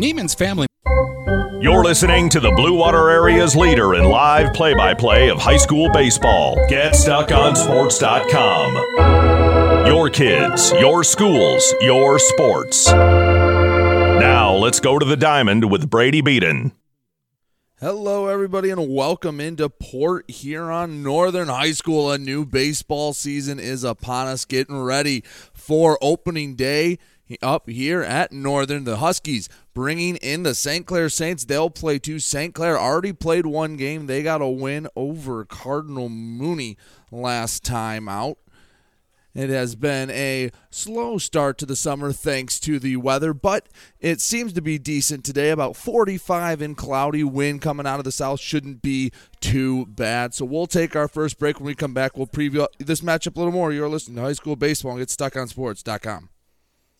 Neiman's Family You're listening to the Blue Water Area's leader in live play by play of high school baseball. GetStuckOnSports.com. Your kids, your schools, your sports. Now let's go to the diamond with Brady Beaton. Hello, everybody, and welcome into Port Huron Northern High School. A new baseball season is upon us, getting ready for opening day up here at Northern. The Huskies bringing in the St. Clair Saints. They'll play two. St. Clair already played one game. They got a win over Cardinal Mooney last time out. It has been a slow start to the summer thanks to the weather, but it seems to be decent today. About 45 and cloudy wind coming out of the south shouldn't be too bad. So we'll take our first break. When we come back, we'll preview this matchup a little more. You're listening to High School Baseball and get stuck on sports.com.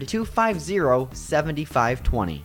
250 7520.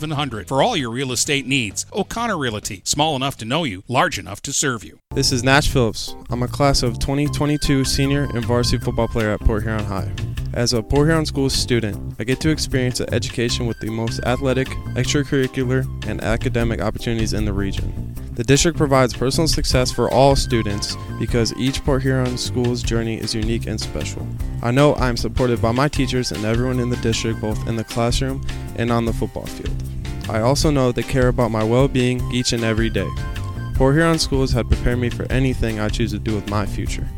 8700 for all your real estate needs. O'Connor Realty, small enough to know you, large enough to serve you. This is Nash Phillips. I'm a class of 2022 senior and varsity football player at Port Huron High. As a Port Huron School student, I get to experience an education with the most athletic, extracurricular, and academic opportunities in the region. The district provides personal success for all students because each Port Huron school's journey is unique and special. I know I am supported by my teachers and everyone in the district, both in the classroom and on the football field. I also know they care about my well being each and every day. Port Huron Schools have prepared me for anything I choose to do with my future.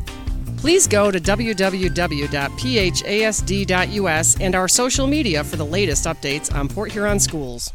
Please go to www.phasd.us and our social media for the latest updates on Port Huron schools.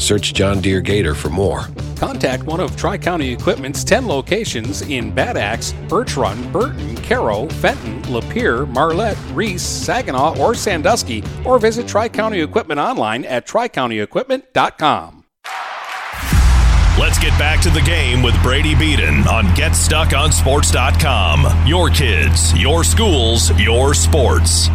Search John Deere Gator for more. Contact one of Tri County Equipment's 10 locations in Bad Axe, Birch Run, Burton, Caro, Fenton, Lapeer, Marlette, Reese, Saginaw, or Sandusky, or visit Tri County Equipment online at tricountyequipment.com. Let's get back to the game with Brady Beaton on GetStuckOnSports.com. Your kids, your schools, your sports.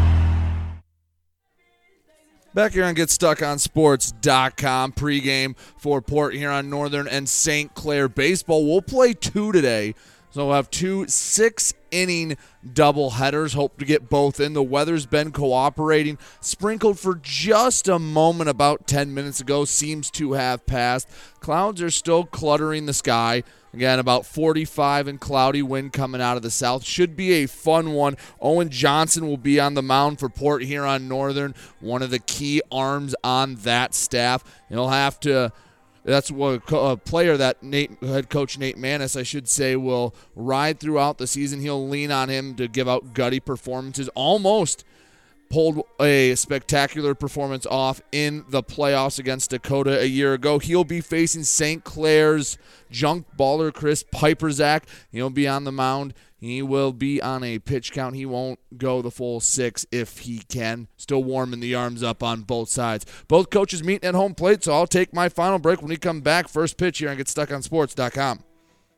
Back here on GetStuckOnSports.com pregame for Port Huron Northern and St. Clair baseball. We'll play two today. So we'll have two six inning double headers. Hope to get both in. The weather's been cooperating. Sprinkled for just a moment about 10 minutes ago. Seems to have passed. Clouds are still cluttering the sky. Again, about 45 and cloudy wind coming out of the south. Should be a fun one. Owen Johnson will be on the mound for Port Huron Northern, one of the key arms on that staff. He'll have to that's what a player that Nate head coach Nate Manis, I should say, will ride throughout the season. He'll lean on him to give out gutty performances. Almost pulled a spectacular performance off in the playoffs against Dakota a year ago. He'll be facing St. Clair's junk baller Chris Piperzak. He'll be on the mound. He will be on a pitch count. He won't go the full six if he can. Still warming the arms up on both sides. Both coaches meeting at home plate, so I'll take my final break when we come back. First pitch here and Get Stuck on GetStuckOnSports.com.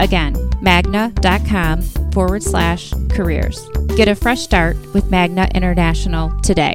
Again, magna.com forward slash careers. Get a fresh start with Magna International today.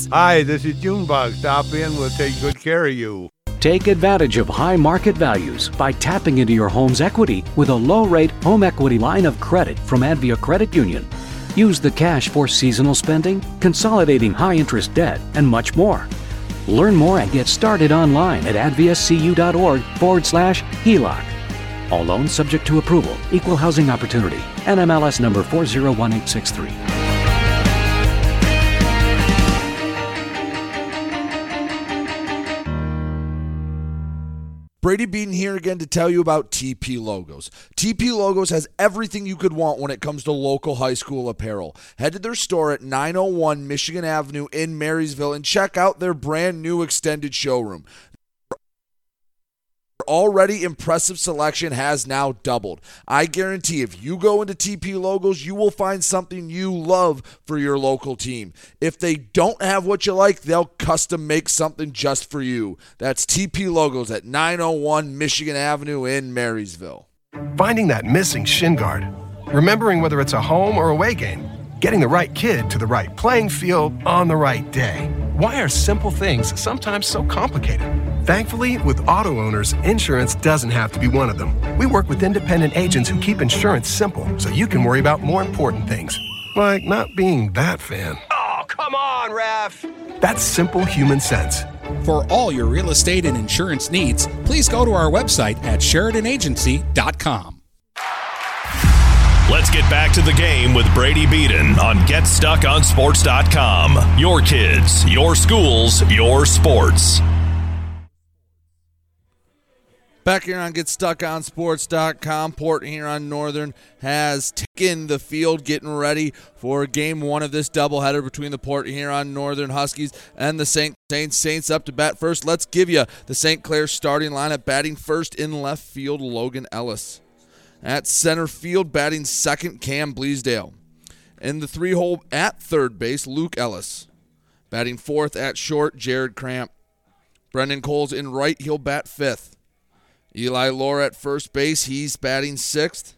Hi, this is Junebug. Stop in, we'll take good care of you. Take advantage of high market values by tapping into your home's equity with a low rate home equity line of credit from Advia Credit Union. Use the cash for seasonal spending, consolidating high interest debt, and much more. Learn more and get started online at adviacu.org forward slash HELOC. All loans subject to approval, equal housing opportunity, NMLS number 401863. Brady Beaton here again to tell you about TP Logos. TP Logos has everything you could want when it comes to local high school apparel. Head to their store at 901 Michigan Avenue in Marysville and check out their brand new extended showroom already impressive selection has now doubled. I guarantee if you go into TP Logos, you will find something you love for your local team. If they don't have what you like, they'll custom make something just for you. That's TP Logos at 901 Michigan Avenue in Marysville. Finding that missing shin guard, remembering whether it's a home or away game, getting the right kid to the right playing field on the right day. Why are simple things sometimes so complicated? Thankfully, with auto owners, insurance doesn't have to be one of them. We work with independent agents who keep insurance simple so you can worry about more important things, like not being that fan. Oh, come on, ref! That's simple human sense. For all your real estate and insurance needs, please go to our website at SheridanAgency.com. Let's get back to the game with Brady Beaton on GetStuckOnSports.com. Your kids, your schools, your sports. Back here on GetStuckOnSports.com, Port Huron Northern has taken the field, getting ready for game one of this doubleheader between the Port Huron Northern Huskies and the St. Saints. Saints up to bat first. Let's give you the St. Clair starting lineup. Batting first in left field, Logan Ellis. At center field, batting second, Cam Bleasdale. In the three hole at third base, Luke Ellis. Batting fourth at short, Jared Cramp. Brendan Coles in right, he'll bat fifth. Eli Laura at first base. He's batting sixth.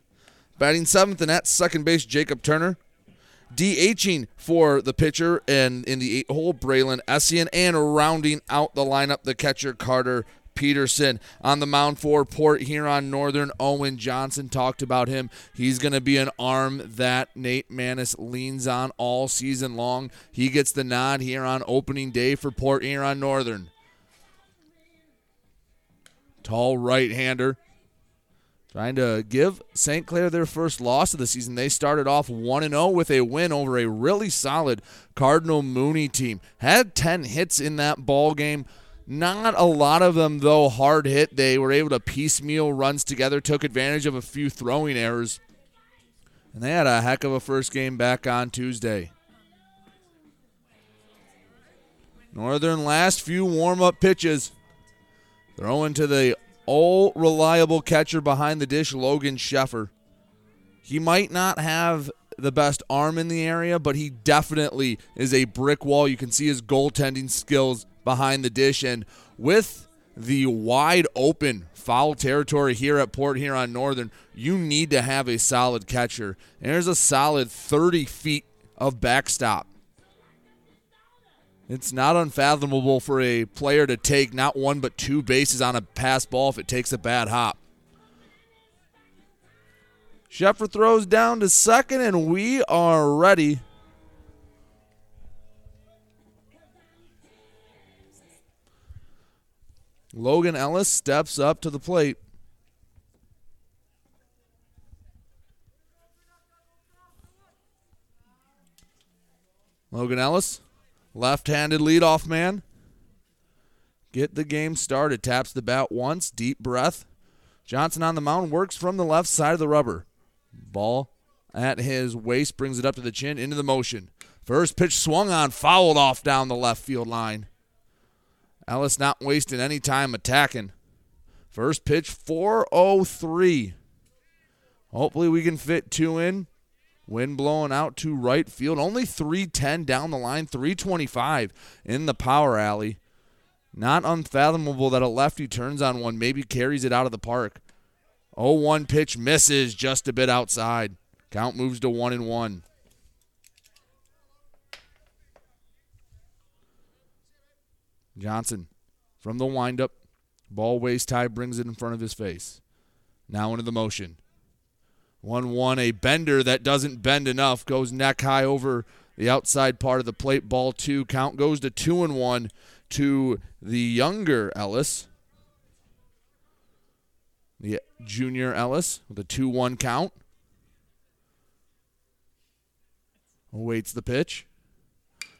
Batting seventh and at second base, Jacob Turner. DHing for the pitcher and in the eight hole, Braylon Essian. And rounding out the lineup, the catcher, Carter Peterson. On the mound for Port Huron Northern, Owen Johnson talked about him. He's going to be an arm that Nate Manis leans on all season long. He gets the nod here on opening day for Port Huron Northern. Tall right hander. Trying to give St. Clair their first loss of the season. They started off 1 0 with a win over a really solid Cardinal Mooney team. Had 10 hits in that ball game. Not a lot of them, though, hard hit. They were able to piecemeal runs together, took advantage of a few throwing errors. And they had a heck of a first game back on Tuesday. Northern last few warm up pitches. Throwing to the all reliable catcher behind the dish, Logan Sheffer. He might not have the best arm in the area, but he definitely is a brick wall. You can see his goaltending skills behind the dish. And with the wide open foul territory here at Port Huron Northern, you need to have a solid catcher. And there's a solid 30 feet of backstop. It's not unfathomable for a player to take not one but two bases on a pass ball if it takes a bad hop. Sheffer throws down to second, and we are ready. Logan Ellis steps up to the plate. Logan Ellis Left handed leadoff man. Get the game started. Taps the bat once. Deep breath. Johnson on the mound works from the left side of the rubber. Ball at his waist brings it up to the chin into the motion. First pitch swung on, fouled off down the left field line. Ellis not wasting any time attacking. First pitch 403. Hopefully we can fit two in. Wind blowing out to right field. Only 310 down the line, 325 in the power alley. Not unfathomable that a lefty turns on one, maybe carries it out of the park. 0 1 pitch misses just a bit outside. Count moves to 1 and 1. Johnson from the windup. Ball waist high brings it in front of his face. Now into the motion. 1 1, a bender that doesn't bend enough, goes neck high over the outside part of the plate. Ball two. Count goes to 2 and 1 to the younger Ellis. The junior Ellis with a 2 1 count. Awaits the pitch.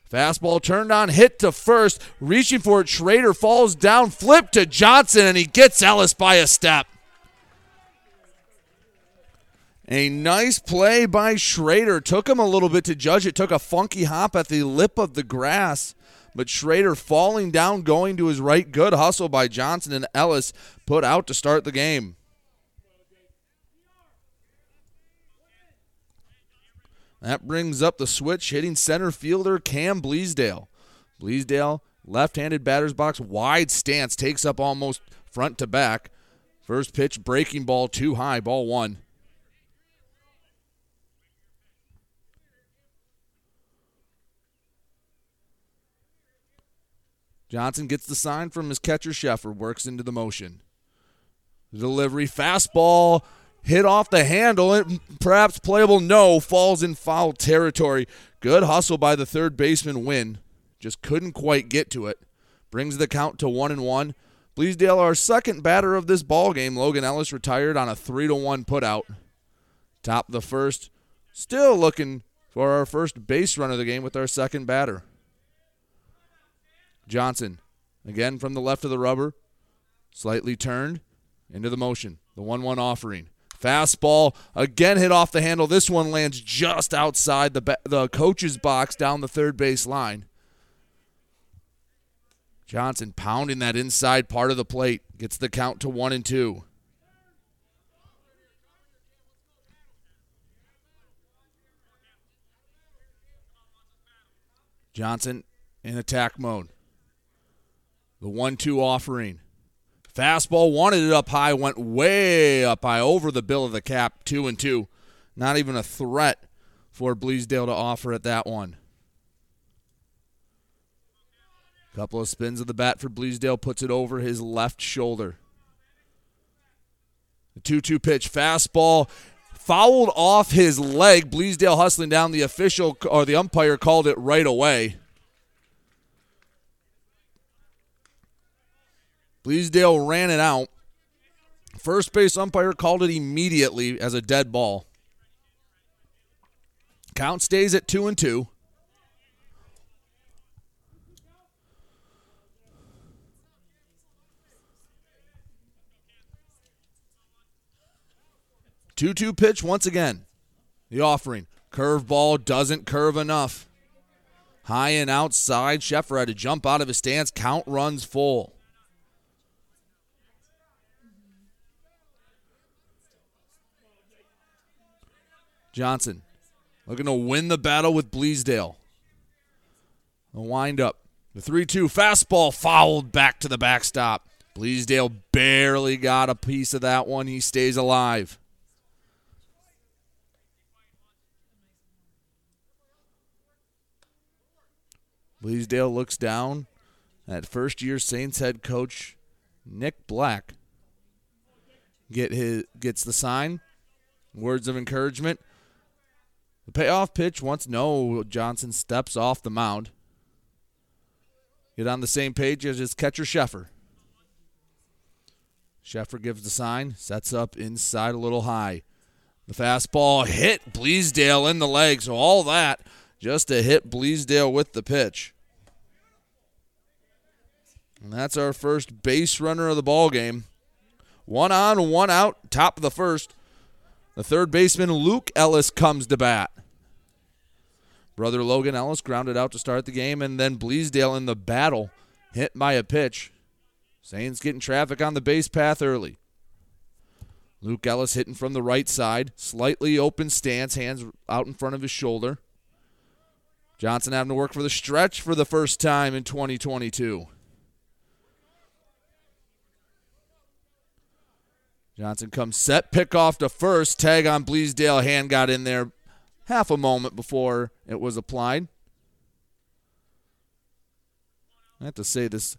Fastball turned on, hit to first, reaching for it. Schrader falls down, flip to Johnson, and he gets Ellis by a step. A nice play by Schrader. Took him a little bit to judge it. Took a funky hop at the lip of the grass. But Schrader falling down, going to his right. Good hustle by Johnson and Ellis put out to start the game. That brings up the switch, hitting center fielder Cam Bleasdale. Bleasdale, left handed batter's box, wide stance, takes up almost front to back. First pitch, breaking ball too high, ball one. Johnson gets the sign from his catcher Sheffer, works into the motion. Delivery, fastball, hit off the handle, it perhaps playable. No, falls in foul territory. Good hustle by the third baseman. Wynn, just couldn't quite get to it. Brings the count to one and one. Bleasdale, our second batter of this ball game. Logan Ellis retired on a three to one putout. Top of the first, still looking for our first base run of the game with our second batter. Johnson, again from the left of the rubber, slightly turned Into the motion. The 1 1 offering. Fastball again hit off the handle. This one lands just outside the, the coach's box down the third base line. Johnson pounding that inside part of the plate. Gets the count to 1 and 2. Johnson in attack mode. The 1 2 offering. Fastball wanted it up high, went way up high over the bill of the cap, 2 and 2. Not even a threat for Bleasdale to offer at that one. Couple of spins of the bat for Bleasdale puts it over his left shoulder. The 2 2 pitch, fastball fouled off his leg. Bleasdale hustling down. The official or the umpire called it right away. Bleasdale ran it out. First base umpire called it immediately as a dead ball. Count stays at two and two. Two two pitch once again. The offering. Curveball doesn't curve enough. High and outside. Sheffer had to jump out of his stance. Count runs full. Johnson looking to win the battle with Bleasdale. The wind up. The 3 2 fastball fouled back to the backstop. Bleasdale barely got a piece of that one. He stays alive. Bleasdale looks down at first year Saints head coach Nick Black. Get his gets the sign. Words of encouragement. The payoff pitch once no Johnson steps off the mound. Get on the same page as his catcher Sheffer. Sheffer gives the sign, sets up inside a little high. The fastball hit Bleasdale in the leg, so all that just to hit Bleasdale with the pitch. And that's our first base runner of the ball game. One on, one out, top of the first. The third baseman, Luke Ellis, comes to bat. Brother Logan Ellis grounded out to start the game, and then Bleasdale in the battle hit by a pitch. Saints getting traffic on the base path early. Luke Ellis hitting from the right side, slightly open stance, hands out in front of his shoulder. Johnson having to work for the stretch for the first time in 2022. Johnson comes set, pick off to first, tag on Bleasdale, hand got in there half a moment before it was applied. I have to say this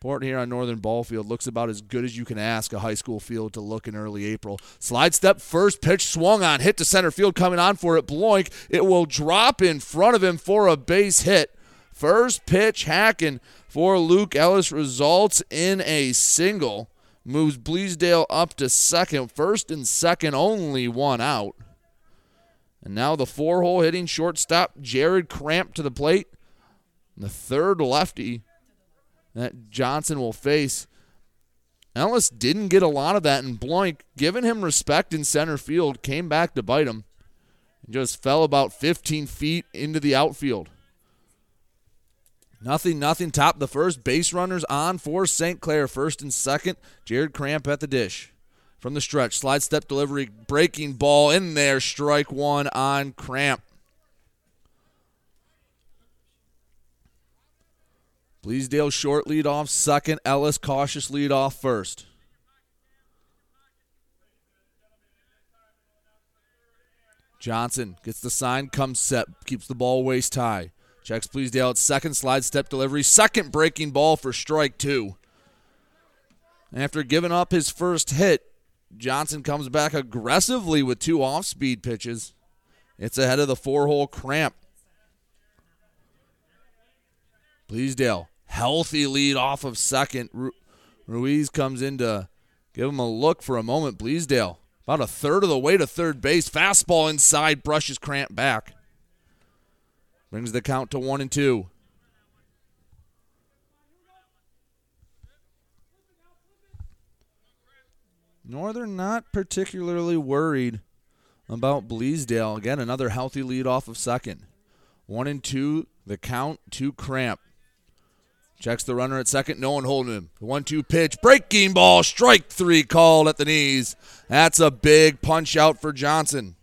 Port Huron Northern Ball Field looks about as good as you can ask a high school field to look in early April. Slide step, first pitch swung on, hit to center field, coming on for it. Bloink. It will drop in front of him for a base hit. First pitch hacking for Luke Ellis results in a single. Moves Bleasdale up to second. First and second, only one out. And now the four hole hitting shortstop, Jared Cramp to the plate. The third lefty that Johnson will face. Ellis didn't get a lot of that, and Bloink, giving him respect in center field, came back to bite him. And just fell about 15 feet into the outfield. Nothing, nothing. Top the first. Base runners on for St. Clair. First and second. Jared Cramp at the dish. From the stretch. Slide step delivery. Breaking ball in there. Strike one on Cramp. Bleasdale short lead off second. Ellis cautious lead off first. Johnson gets the sign, comes set, keeps the ball waist high. Checks Bleasdale at second, slide step delivery. Second breaking ball for strike two. After giving up his first hit, Johnson comes back aggressively with two off speed pitches. It's ahead of the four hole cramp. Bleasdale, healthy lead off of second. Ru- Ruiz comes in to give him a look for a moment. Bleasdale, about a third of the way to third base. Fastball inside, brushes Cramp back. Brings the count to one and two. Northern not particularly worried about Bleasdale. Again, another healthy lead off of second. One and two, the count, two cramp. Checks the runner at second, no one holding him. The one two pitch, breaking ball, strike three called at the knees. That's a big punch out for Johnson.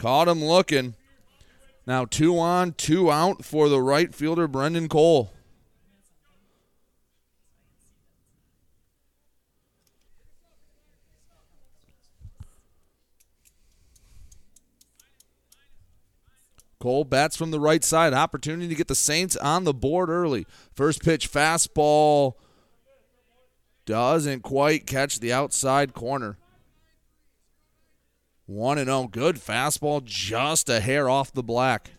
Caught him looking. Now two on, two out for the right fielder, Brendan Cole. Cole bats from the right side. Opportunity to get the Saints on the board early. First pitch fastball doesn't quite catch the outside corner. 1 and 0. Good fastball, just a hair off the black.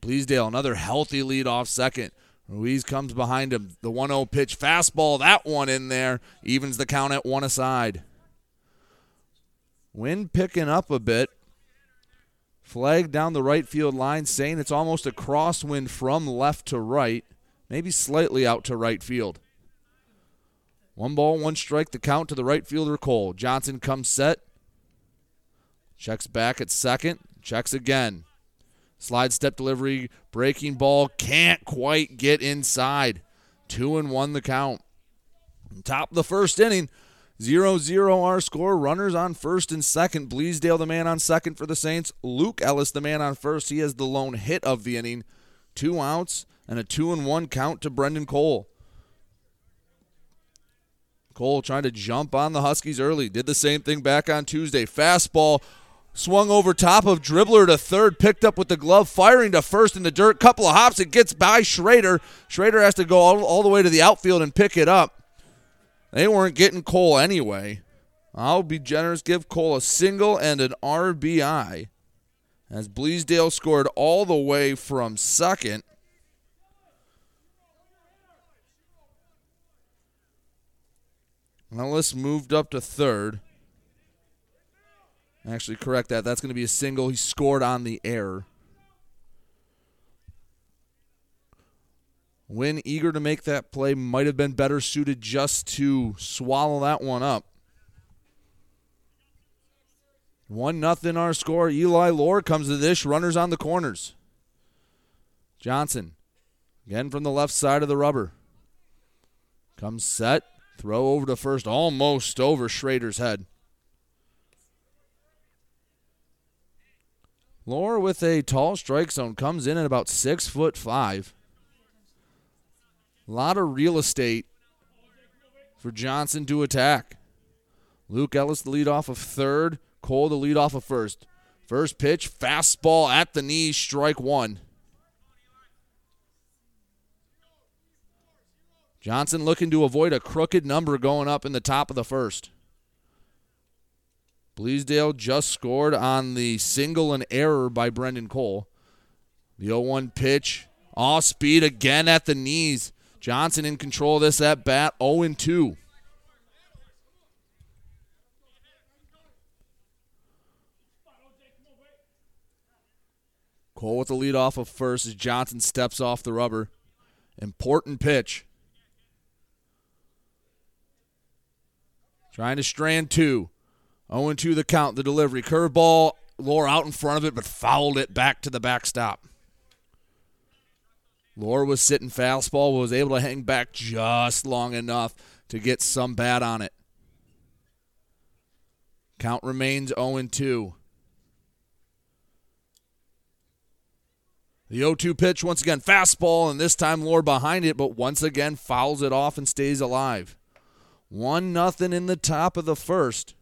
Bleasdale, another healthy lead off second. Ruiz comes behind him. The 1 0 pitch fastball, that one in there, evens the count at one aside. Wind picking up a bit. Flag down the right field line saying it's almost a crosswind from left to right, maybe slightly out to right field. One ball, one strike, the count to the right fielder Cole. Johnson comes set. Checks back at second. Checks again. Slide step delivery, breaking ball, can't quite get inside. Two and one the count. Top of the first inning, 0 0 our score. Runners on first and second. Bleasdale, the man on second for the Saints. Luke Ellis, the man on first. He has the lone hit of the inning. Two outs and a 2 and 1 count to Brendan Cole. Cole trying to jump on the Huskies early. Did the same thing back on Tuesday. Fastball swung over top of dribbler to third, picked up with the glove, firing to first in the dirt. Couple of hops, it gets by Schrader. Schrader has to go all, all the way to the outfield and pick it up. They weren't getting Cole anyway. I'll be generous, give Cole a single and an RBI as Bleasdale scored all the way from second. Ellis moved up to third. Actually, correct that. That's going to be a single. He scored on the error. Wynn, eager to make that play, might have been better suited just to swallow that one up. One nothing our score. Eli Lore comes to this. Runners on the corners. Johnson, again from the left side of the rubber. Comes set. Throw over to first, almost over Schrader's head. Lore with a tall strike zone comes in at about six foot five. A lot of real estate for Johnson to attack. Luke Ellis, the lead off of third. Cole, the lead off of first. First pitch, fastball at the knee, strike one. Johnson looking to avoid a crooked number going up in the top of the first. Bleasdale just scored on the single and error by Brendan Cole. The 0 1 pitch, off speed again at the knees. Johnson in control of this at bat, 0 2. Cole with the lead off of first as Johnson steps off the rubber. Important pitch. Trying to strand two. 0 2 the count, the delivery. Curveball, Lore out in front of it, but fouled it back to the backstop. Lore was sitting fastball, was able to hang back just long enough to get some bat on it. Count remains 0 2. The 0 2 pitch, once again, fastball, and this time Lore behind it, but once again fouls it off and stays alive. 1 nothing in the top of the first.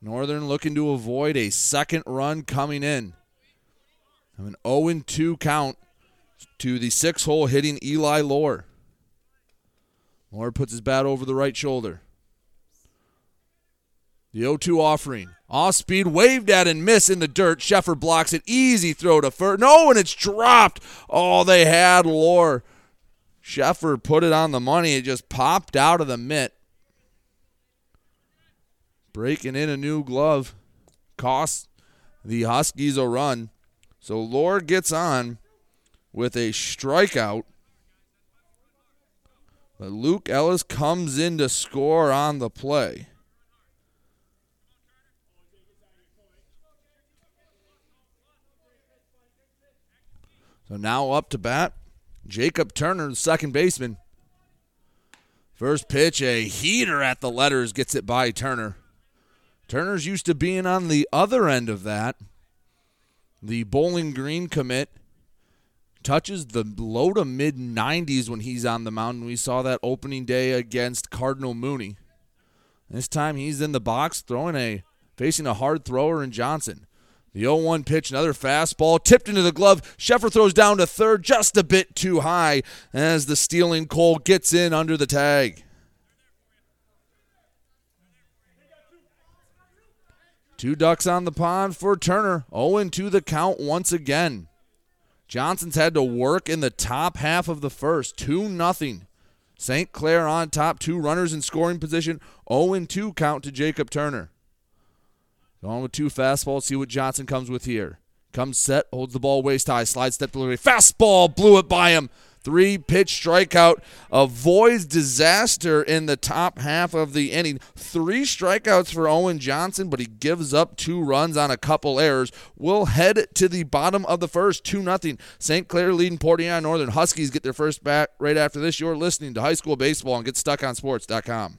Northern looking to avoid a second run coming in. An 0 2 count to the six hole hitting Eli Lore. Lore puts his bat over the right shoulder. The 0 2 offering. Off speed, waved at and miss in the dirt. Sheffer blocks it. Easy throw to first. No, and it's dropped. Oh, they had Lore. Sheffer put it on the money. It just popped out of the mitt. Breaking in a new glove costs the Huskies a run. So Lord gets on with a strikeout. But Luke Ellis comes in to score on the play. So now up to bat, Jacob Turner, the second baseman. First pitch, a heater at the letters, gets it by Turner. Turner's used to being on the other end of that. The Bowling Green commit touches the low to mid 90s when he's on the mound. We saw that opening day against Cardinal Mooney. This time he's in the box throwing a facing a hard thrower in Johnson. The 0 1 pitch, another fastball, tipped into the glove. Sheffer throws down to third, just a bit too high as the stealing Cole gets in under the tag. Two ducks on the pond for Turner. 0 2 the count once again. Johnson's had to work in the top half of the first. 2 0. St. Clair on top, two runners in scoring position. 0 2 count to Jacob Turner. Going with two fastballs, see what Johnson comes with here. Comes set, holds the ball waist high, slide step delivery. Fastball, blew it by him. Three pitch strikeout avoids disaster in the top half of the inning. Three strikeouts for Owen Johnson, but he gives up two runs on a couple errors. We'll head to the bottom of the first, 2 nothing. St. Clair leading Port Huron Northern. Huskies get their first bat right after this. You're listening to High School Baseball and GetStuckOnSports.com.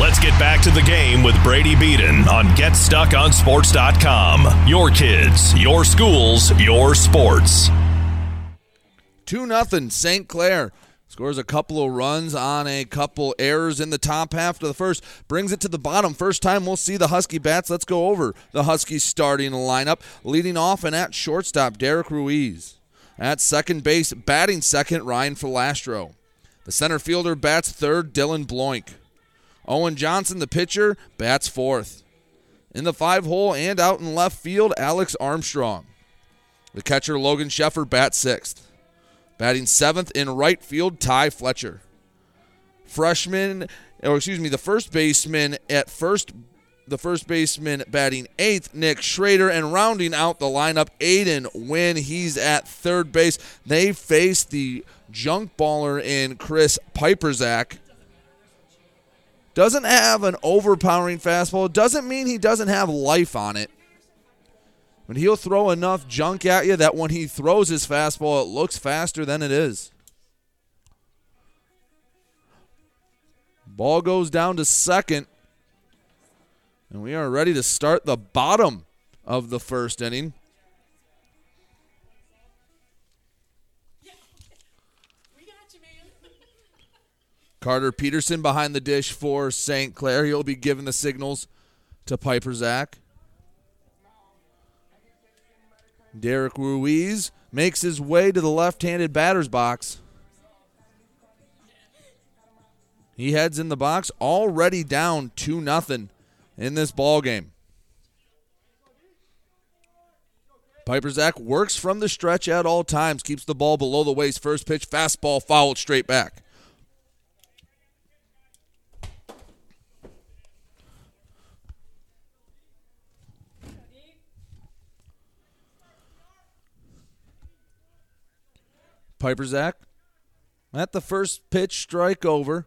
Let's get back to the game with Brady Beaton on GetStuckOnSports.com. Your kids, your schools, your sports. 2 0 St. Clair. Scores a couple of runs on a couple errors in the top half of the first. Brings it to the bottom. First time we'll see the Husky bats. Let's go over the Huskies starting lineup. Leading off and at shortstop, Derek Ruiz. At second base, batting second, Ryan Filastro. The center fielder bats third, Dylan Bloink. Owen Johnson, the pitcher, bats fourth. In the five hole and out in left field, Alex Armstrong. The catcher, Logan Sheffer, bats sixth. Batting seventh in right field, Ty Fletcher. Freshman, or excuse me, the first baseman at first, the first baseman batting eighth, Nick Schrader, and rounding out the lineup, Aiden Wynn He's at third base. They face the junk baller in Chris Piperzak doesn't have an overpowering fastball. Doesn't mean he doesn't have life on it. But he'll throw enough junk at you that when he throws his fastball, it looks faster than it is. Ball goes down to second. And we are ready to start the bottom of the first inning. Carter Peterson behind the dish for St. Clair. He'll be giving the signals to Piperzak. Derek Ruiz makes his way to the left handed batter's box. He heads in the box, already down 2 0 in this ball game. Piperzak works from the stretch at all times, keeps the ball below the waist. First pitch, fastball fouled straight back. Piperzak at the first pitch, strike over.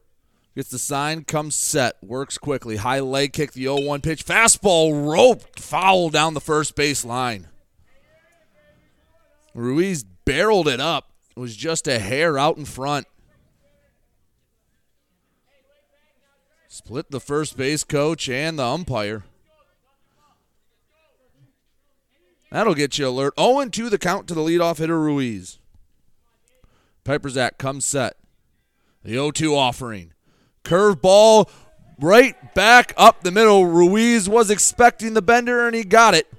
Gets the sign, comes set, works quickly. High leg kick, the 0 1 pitch. Fastball roped foul down the first base line. Ruiz barreled it up. It was just a hair out in front. Split the first base coach and the umpire. That'll get you alert. 0 2 the count to the leadoff hitter Ruiz. Piperzak comes set. The 0 2 offering. Curveball right back up the middle. Ruiz was expecting the bender and he got it.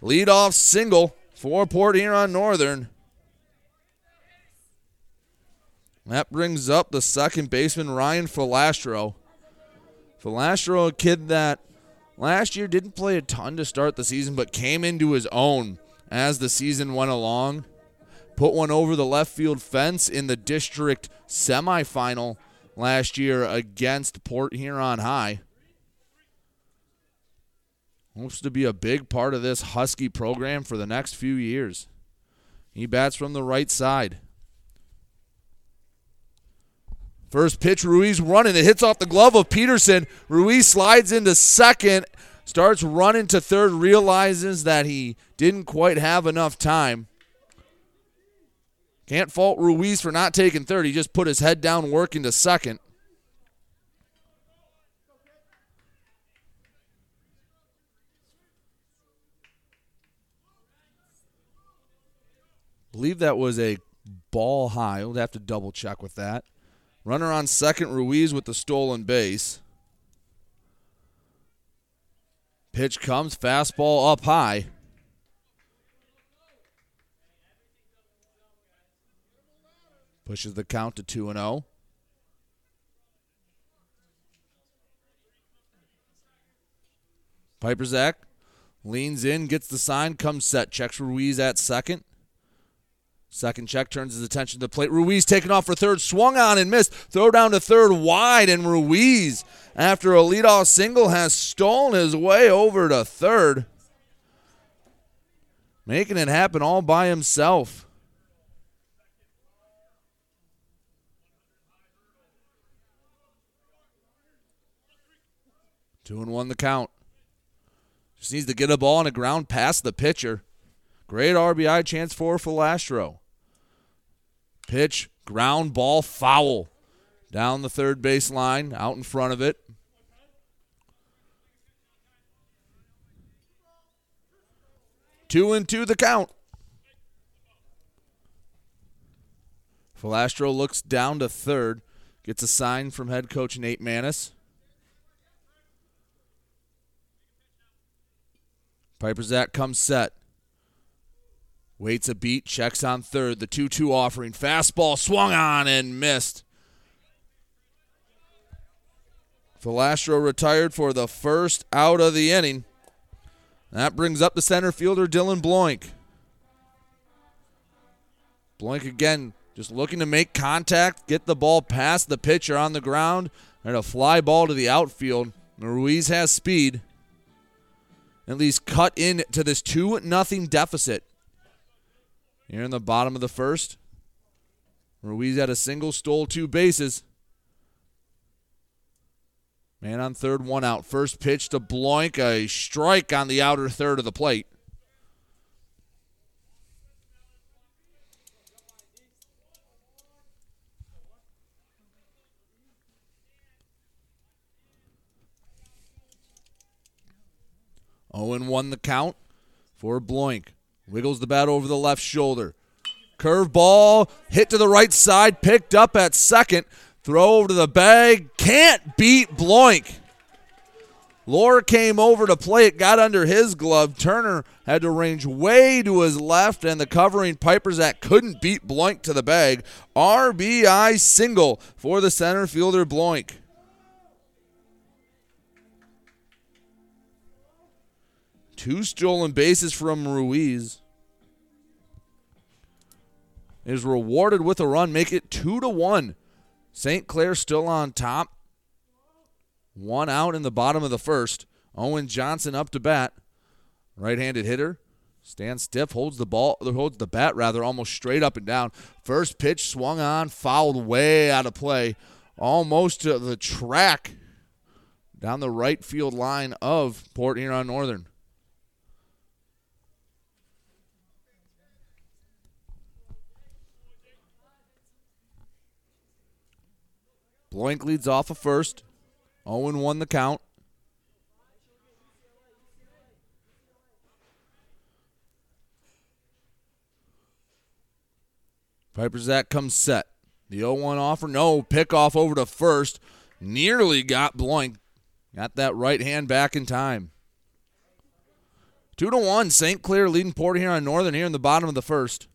Lead off single for Port Huron Northern. That brings up the second baseman, Ryan Filastro. Filastro, a kid that last year didn't play a ton to start the season, but came into his own as the season went along. Put one over the left field fence in the district semifinal last year against Port Huron High. Hopes to be a big part of this Husky program for the next few years. He bats from the right side. First pitch, Ruiz running. It hits off the glove of Peterson. Ruiz slides into second, starts running to third, realizes that he didn't quite have enough time. Can't fault Ruiz for not taking third. He just put his head down, working to second. believe that was a ball high. We'll have to double check with that. Runner on second, Ruiz with the stolen base. Pitch comes, fastball up high. Pushes the count to 2 and 0. Piperzak leans in, gets the sign, comes set, checks Ruiz at second. Second check turns his attention to the plate. Ruiz taking off for third, swung on and missed. Throw down to third wide, and Ruiz, after a leadoff single, has stolen his way over to third, making it happen all by himself. Two and one the count. Just needs to get a ball on the ground past the pitcher. Great RBI chance for Filastro. Pitch, ground ball, foul. Down the third base line, out in front of it. Two and two the count. Filastro looks down to third, gets a sign from head coach Nate Manis. Piperzak comes set. Waits a beat, checks on third. The 2 2 offering. Fastball swung on and missed. Filastro retired for the first out of the inning. That brings up the center fielder, Dylan Bloink. Bloink again, just looking to make contact, get the ball past the pitcher on the ground, and a fly ball to the outfield. Ruiz has speed. At least cut into this 2 nothing deficit. Here in the bottom of the first, Ruiz had a single, stole two bases. Man on third, one out. First pitch to Bloink, a strike on the outer third of the plate. Owen won the count for Bloink. Wiggles the bat over the left shoulder. Curve ball hit to the right side, picked up at second. Throw over to the bag. Can't beat Bloink. Lohr came over to play it, got under his glove. Turner had to range way to his left, and the covering Piperzak couldn't beat Bloink to the bag. RBI single for the center fielder Bloink. Two stolen bases from Ruiz. Is rewarded with a run, make it two to one. St. Clair still on top. One out in the bottom of the first. Owen Johnson up to bat. Right-handed hitter. Stands stiff, holds the ball, holds the bat rather, almost straight up and down. First pitch swung on, fouled way out of play, almost to the track down the right field line of Port Huron Northern. Bloink leads off a of first. Owen won the count. Piperzak comes set. The 0 1 offer, no. Pick off over to first. Nearly got Bloink. Got that right hand back in time. Two to one, St. Clair leading Port Huron Northern here in the bottom of the first.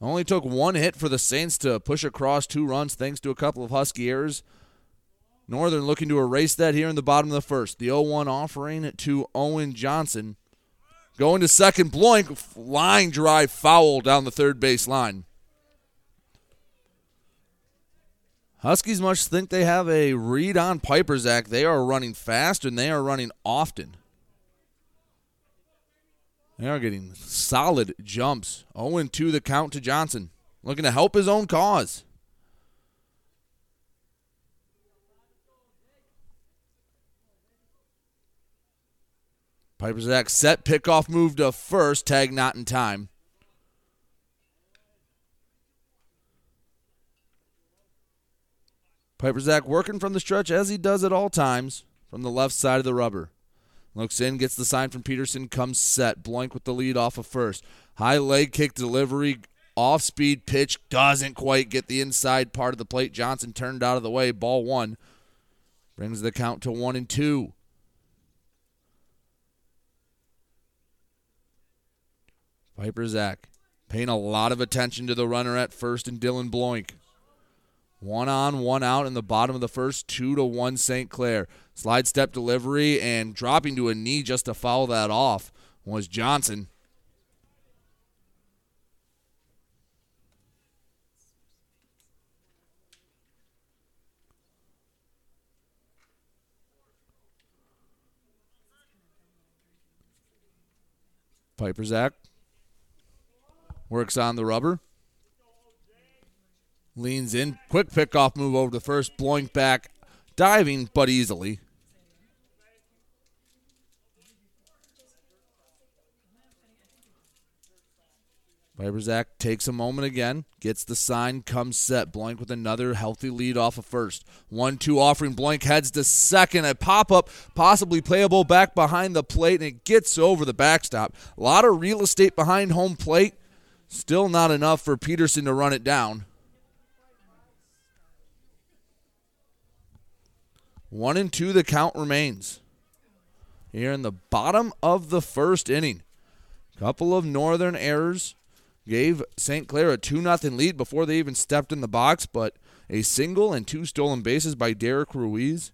Only took one hit for the Saints to push across two runs thanks to a couple of Husky errors. Northern looking to erase that here in the bottom of the first. The 0 1 offering to Owen Johnson. Going to second, Bloink, line drive foul down the third base line. Huskies must think they have a read on Piperzak. They are running fast and they are running often. They are getting solid jumps. 0 2 the count to Johnson. Looking to help his own cause. Piperzak set pickoff move to first. Tag not in time. Piperzak working from the stretch as he does at all times from the left side of the rubber. Looks in, gets the sign from Peterson, comes set. Bloink with the lead off of first. High leg kick delivery, off speed pitch, doesn't quite get the inside part of the plate. Johnson turned out of the way, ball one. Brings the count to one and two. Piperzak paying a lot of attention to the runner at first and Dylan Bloink. One on, one out in the bottom of the first, two to one St. Clair. Slide step delivery and dropping to a knee just to foul that off was Johnson. Piperzak works on the rubber. Leans in. Quick pickoff move over to first. Bloink back. Diving, but easily. Zach takes a moment again, gets the sign, comes set. Bloink with another healthy lead off of first. 1 2 offering. Bloink heads to second. A pop up, possibly playable back behind the plate, and it gets over the backstop. A lot of real estate behind home plate. Still not enough for Peterson to run it down. One and two, the count remains. Here in the bottom of the first inning. Couple of Northern errors gave St. Clair a 2 0 lead before they even stepped in the box, but a single and two stolen bases by Derek Ruiz.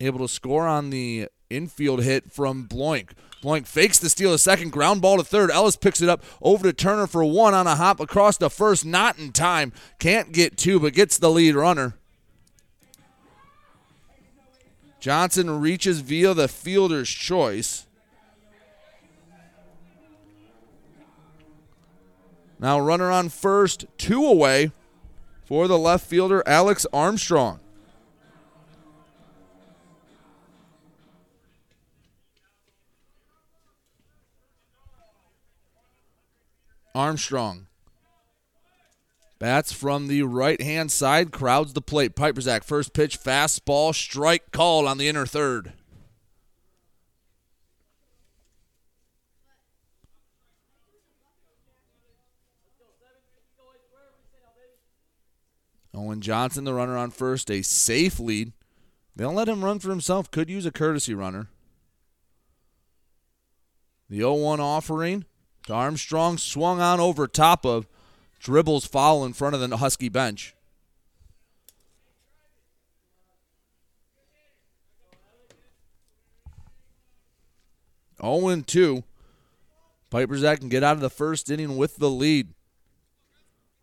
Able to score on the infield hit from Bloink. Bloink fakes the steal a second, ground ball to third. Ellis picks it up over to Turner for one on a hop across the first, not in time. Can't get two, but gets the lead runner. Johnson reaches via the fielder's choice. Now, runner on first, two away for the left fielder, Alex Armstrong. Armstrong Bats from the right hand side, crowds the plate. Piperzak, first pitch, fastball, strike called on the inner third. Owen Johnson, the runner on first, a safe lead. They'll let him run for himself. Could use a courtesy runner. The 0 1 offering to Armstrong swung on over top of dribbles foul in front of the Husky bench. Oh Owen 2. Piperzak can get out of the first inning with the lead.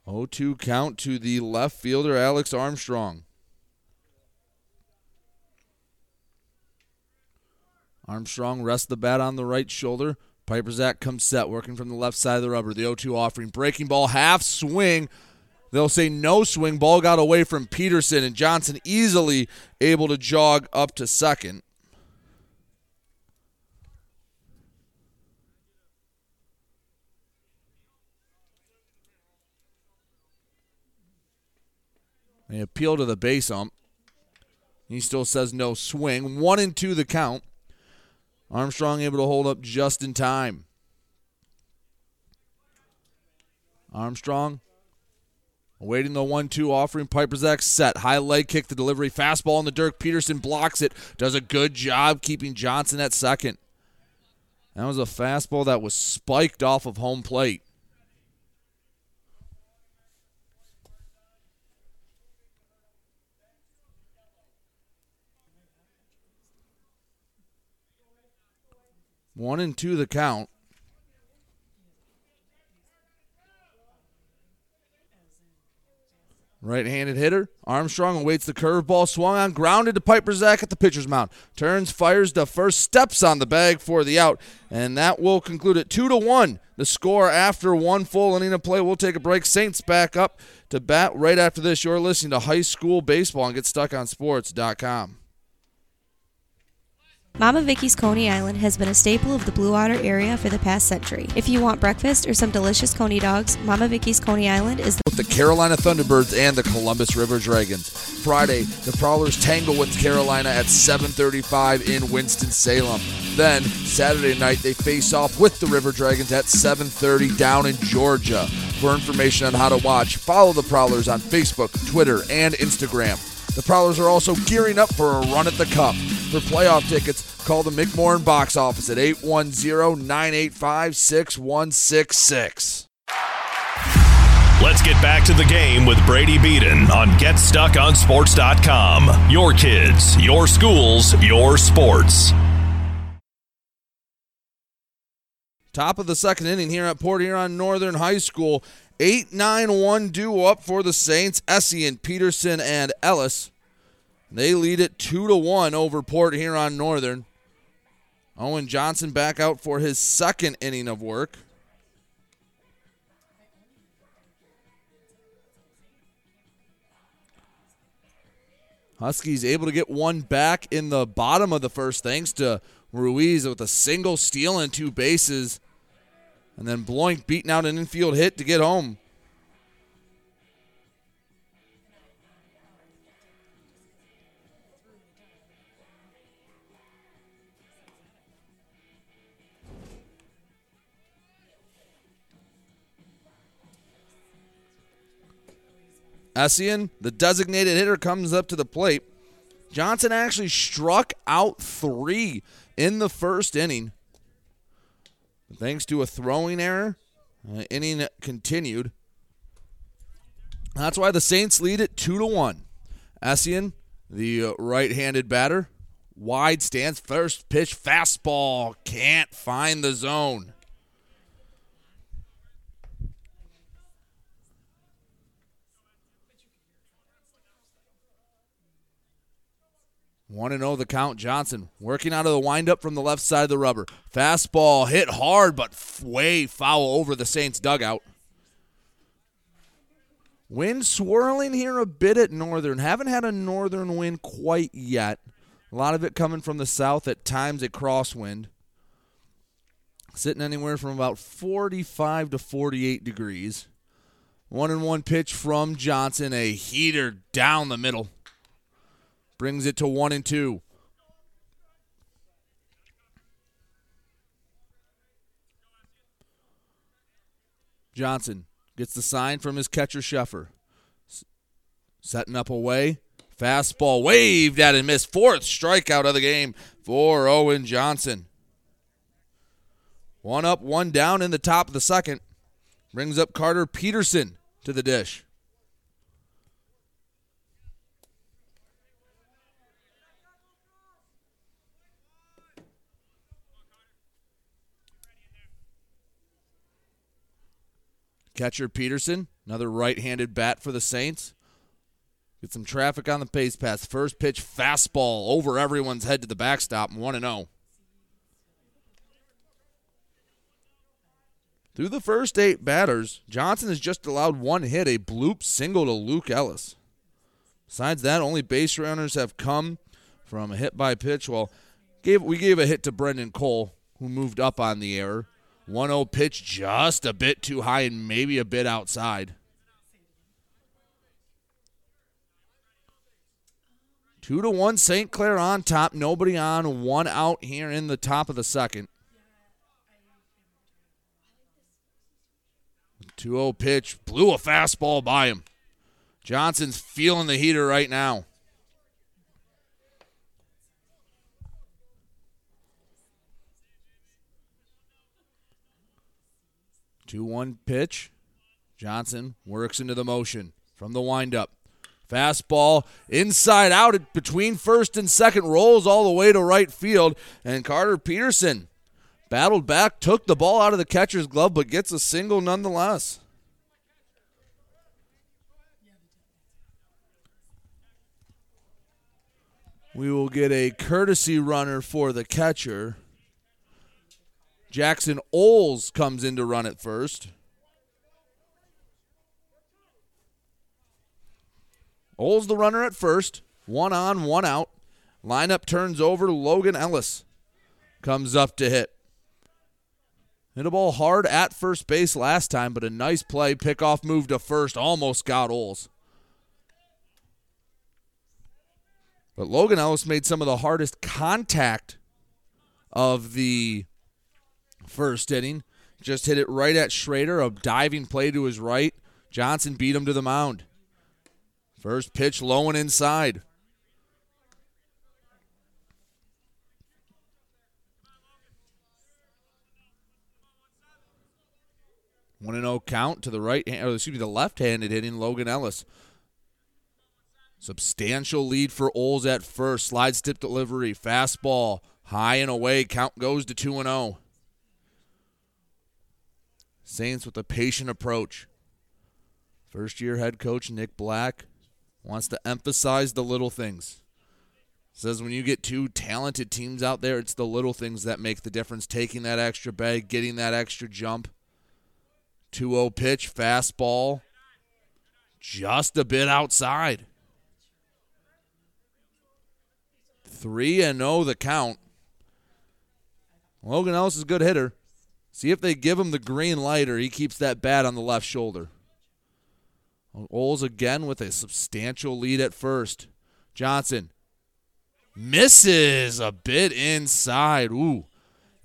0 2 count to the left fielder, Alex Armstrong. Armstrong rests the bat on the right shoulder. Piperzak comes set, working from the left side of the rubber. The 0 2 offering. Breaking ball, half swing. They'll say no swing. Ball got away from Peterson, and Johnson easily able to jog up to second. Appeal to the base ump. He still says no swing. One and two the count. Armstrong able to hold up just in time. Armstrong awaiting the 1 2 offering. Piperzak set. High leg kick, the delivery. Fastball in the dirt. Peterson blocks it. Does a good job keeping Johnson at second. That was a fastball that was spiked off of home plate. One and two the count. Right-handed hitter. Armstrong awaits the curveball. Swung on, grounded to Piperzak at the pitcher's mound. Turns, fires the first, steps on the bag for the out, and that will conclude it two to one. The score after one full inning of play. We'll take a break. Saints back up to bat right after this. You're listening to high school baseball and GetStuckOnSports.com. Mama Vicky's Coney Island has been a staple of the Blue Water area for the past century. If you want breakfast or some delicious Coney dogs, Mama Vicky's Coney Island is the. the Carolina Thunderbirds and the Columbus River Dragons. Friday, the Prowlers tangle with Carolina at 7:35 in Winston-Salem. Then, Saturday night they face off with the River Dragons at 7:30 down in Georgia. For information on how to watch, follow the Prowlers on Facebook, Twitter, and Instagram. The Prowlers are also gearing up for a run at the Cup. For playoff tickets, call the McMorran box office at 810-985-6166. Let's get back to the game with Brady Beaton on GetStuckOnSports.com. Your kids, your schools, your sports. Top of the second inning here at Port Huron Northern High School. 8 9 1 due up for the Saints. Essien, Peterson, and Ellis. They lead it 2 to 1 over Port Huron Northern. Owen Johnson back out for his second inning of work. Huskies able to get one back in the bottom of the first thanks to Ruiz with a single steal and two bases. And then Bloink beating out an infield hit to get home. Essien, the designated hitter, comes up to the plate. Johnson actually struck out three in the first inning. Thanks to a throwing error, uh, inning continued. That's why the Saints lead it two to one. Essien, the uh, right-handed batter, wide stance, first pitch, fastball, can't find the zone. One and zero the count. Johnson working out of the windup from the left side of the rubber. Fastball hit hard, but way foul over the Saints dugout. Wind swirling here a bit at Northern. Haven't had a northern wind quite yet. A lot of it coming from the south, at times a crosswind. Sitting anywhere from about 45 to 48 degrees. One and one pitch from Johnson, a heater down the middle brings it to one and two. Johnson gets the sign from his catcher Sheffer. setting up away. Fastball waved at and missed. Fourth strikeout of the game for Owen Johnson. One up, one down in the top of the second. Brings up Carter Peterson to the dish. Catcher Peterson, another right handed bat for the Saints. Get some traffic on the pace pass. First pitch fastball over everyone's head to the backstop, 1 0. Through the first eight batters, Johnson has just allowed one hit, a bloop single to Luke Ellis. Besides that, only base runners have come from a hit by pitch. Well, gave we gave a hit to Brendan Cole, who moved up on the error. 1 0 pitch just a bit too high and maybe a bit outside. Two to one, St. Clair on top. Nobody on. One out here in the top of the second. 2 0 pitch. Blew a fastball by him. Johnson's feeling the heater right now. Two one pitch. Johnson works into the motion from the windup. Fastball inside out between first and second, rolls all the way to right field, and Carter Peterson battled back, took the ball out of the catcher's glove, but gets a single nonetheless. We will get a courtesy runner for the catcher. Jackson Oles comes in to run at first. Oles the runner at first. One on, one out. Lineup turns over. Logan Ellis comes up to hit. Hit a ball hard at first base last time, but a nice play. Pickoff move to first. Almost got Oles. But Logan Ellis made some of the hardest contact of the first inning. Just hit it right at Schrader, a diving play to his right. Johnson beat him to the mound. First pitch low and inside. One and zero oh count to the right or excuse me, the left-handed hitting Logan Ellis. Substantial lead for Oles at first. Slide step delivery, fastball, high and away. Count goes to two and zero. Saints with a patient approach. First year head coach Nick Black wants to emphasize the little things. Says when you get two talented teams out there, it's the little things that make the difference. Taking that extra bag, getting that extra jump. 2 0 pitch, fastball, just a bit outside. 3 and 0 the count. Logan Ellis is a good hitter. See if they give him the green light or he keeps that bat on the left shoulder. Oles again with a substantial lead at first. Johnson misses a bit inside. Ooh.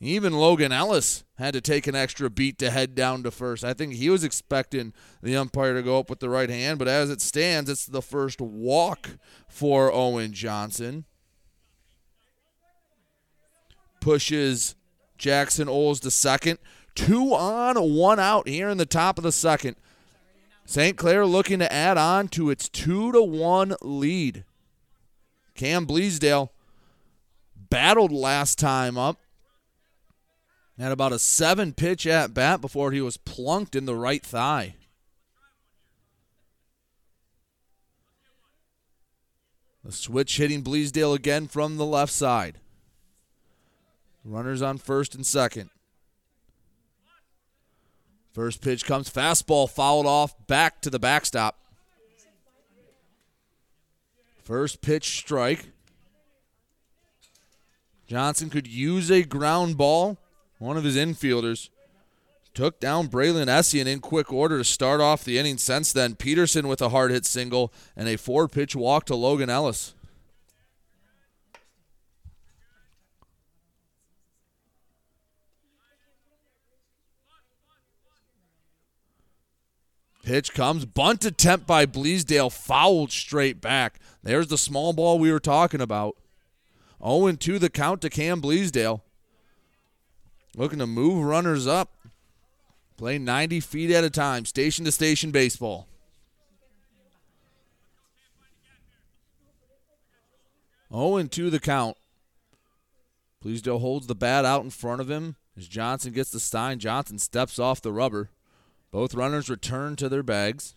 Even Logan Ellis had to take an extra beat to head down to first. I think he was expecting the umpire to go up with the right hand, but as it stands, it's the first walk for Owen Johnson. Pushes Jackson Oles the second. Two on, one out here in the top of the second. St. Clair looking to add on to its two to one lead. Cam Bleasdale battled last time up. Had about a seven pitch at bat before he was plunked in the right thigh. The switch hitting Bleasdale again from the left side. Runners on first and second. First pitch comes fastball fouled off back to the backstop. First pitch strike. Johnson could use a ground ball. One of his infielders took down Braylon Essien in quick order to start off the inning. Since then, Peterson with a hard hit single and a four pitch walk to Logan Ellis. Pitch comes, bunt attempt by Bleasdale, fouled straight back. There's the small ball we were talking about. 0 2 the count to Cam Bleasdale. Looking to move runners up. Play 90 feet at a time, station to station baseball. Oh, and 2 the count. Bleasdale holds the bat out in front of him as Johnson gets the stein. Johnson steps off the rubber. Both runners return to their bags.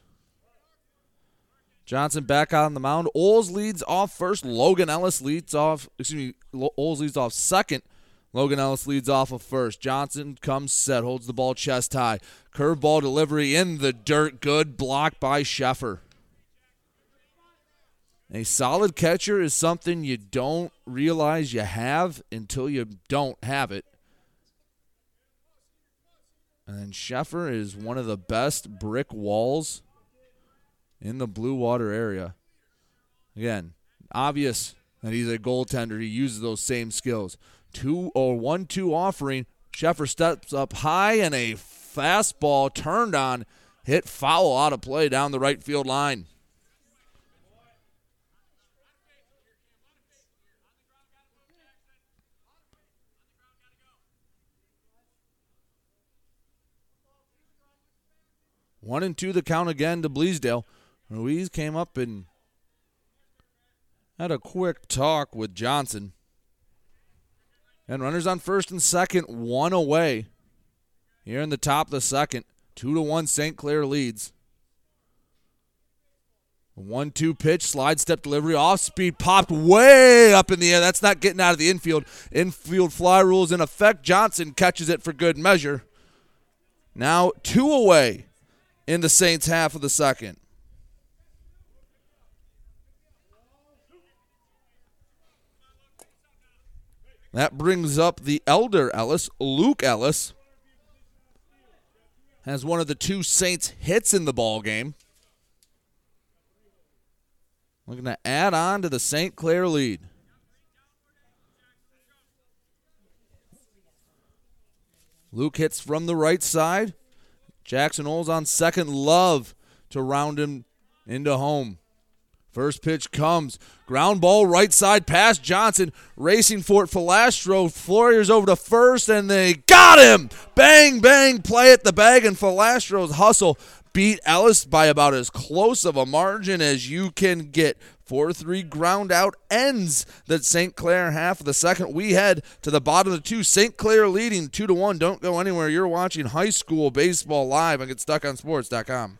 Johnson back on the mound. Oles leads off first. Logan Ellis leads off. Excuse me. Oles leads off second. Logan Ellis leads off of first. Johnson comes set, holds the ball chest high. Curveball delivery in the dirt. Good block by Sheffer. A solid catcher is something you don't realize you have until you don't have it. And then Sheffer is one of the best brick walls in the Blue Water area. Again, obvious that he's a goaltender. He uses those same skills. Two or one two offering. Sheffer steps up high and a fastball turned on, hit foul out of play down the right field line. One and two the count again to Bleasdale. Ruiz came up and had a quick talk with Johnson. And runners on first and second, one away. Here in the top of the second, two to one St. Clair leads. One two pitch, slide step delivery, off speed, popped way up in the air. That's not getting out of the infield. Infield fly rules in effect. Johnson catches it for good measure. Now two away in the Saints half of the second. That brings up the elder Ellis, Luke Ellis. Has one of the two Saints hits in the ball game. Looking to add on to the St. Clair lead. Luke hits from the right side. Jackson Oles on second. Love to round him into home. First pitch comes. Ground ball right side past Johnson. Racing for it. Falastro. Floriers over to first, and they got him. Bang, bang. Play at the bag, and Falastro's hustle beat Ellis by about as close of a margin as you can get. 4 3 ground out ends that St. Clair half of the second. We head to the bottom of the two. St. Clair leading 2 to 1. Don't go anywhere. You're watching high school baseball live on GetStuckOnSports.com.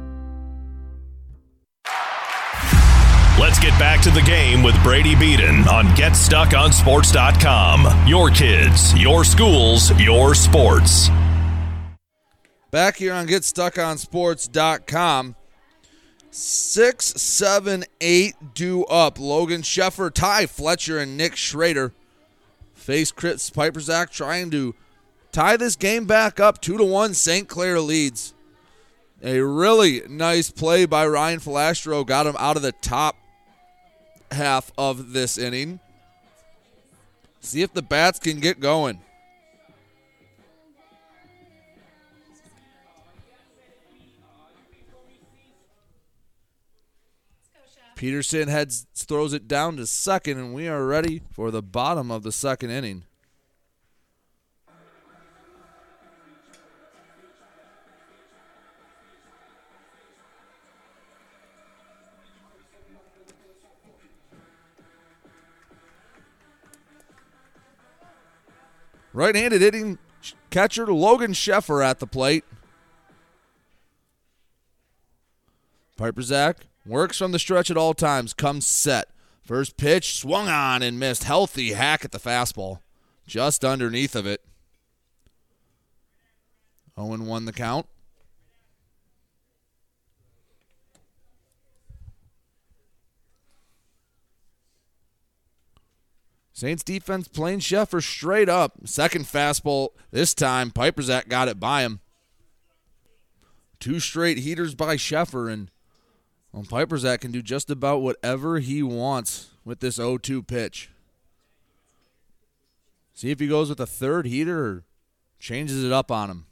Get back to the game with Brady Beaton on GetStuckOnSports.com. Your kids, your schools, your sports. Back here on GetStuckOnSports.com. Six, seven, eight due up. Logan Sheffer, Ty Fletcher, and Nick Schrader face Chris Piperzak trying to tie this game back up. Two to one. St. Clair leads. A really nice play by Ryan Falastro got him out of the top half of this inning. See if the bats can get going. Peterson heads throws it down to second, and we are ready for the bottom of the second inning. Right-handed hitting catcher Logan Sheffer at the plate. Piperzak works from the stretch at all times, comes set. First pitch swung on and missed. Healthy hack at the fastball, just underneath of it. Oh Owen won the count. Saints defense playing Sheffer straight up. Second fastball this time. Piperzak got it by him. Two straight heaters by Sheffer, and well, Piperzak can do just about whatever he wants with this 0-2 pitch. See if he goes with a third heater or changes it up on him.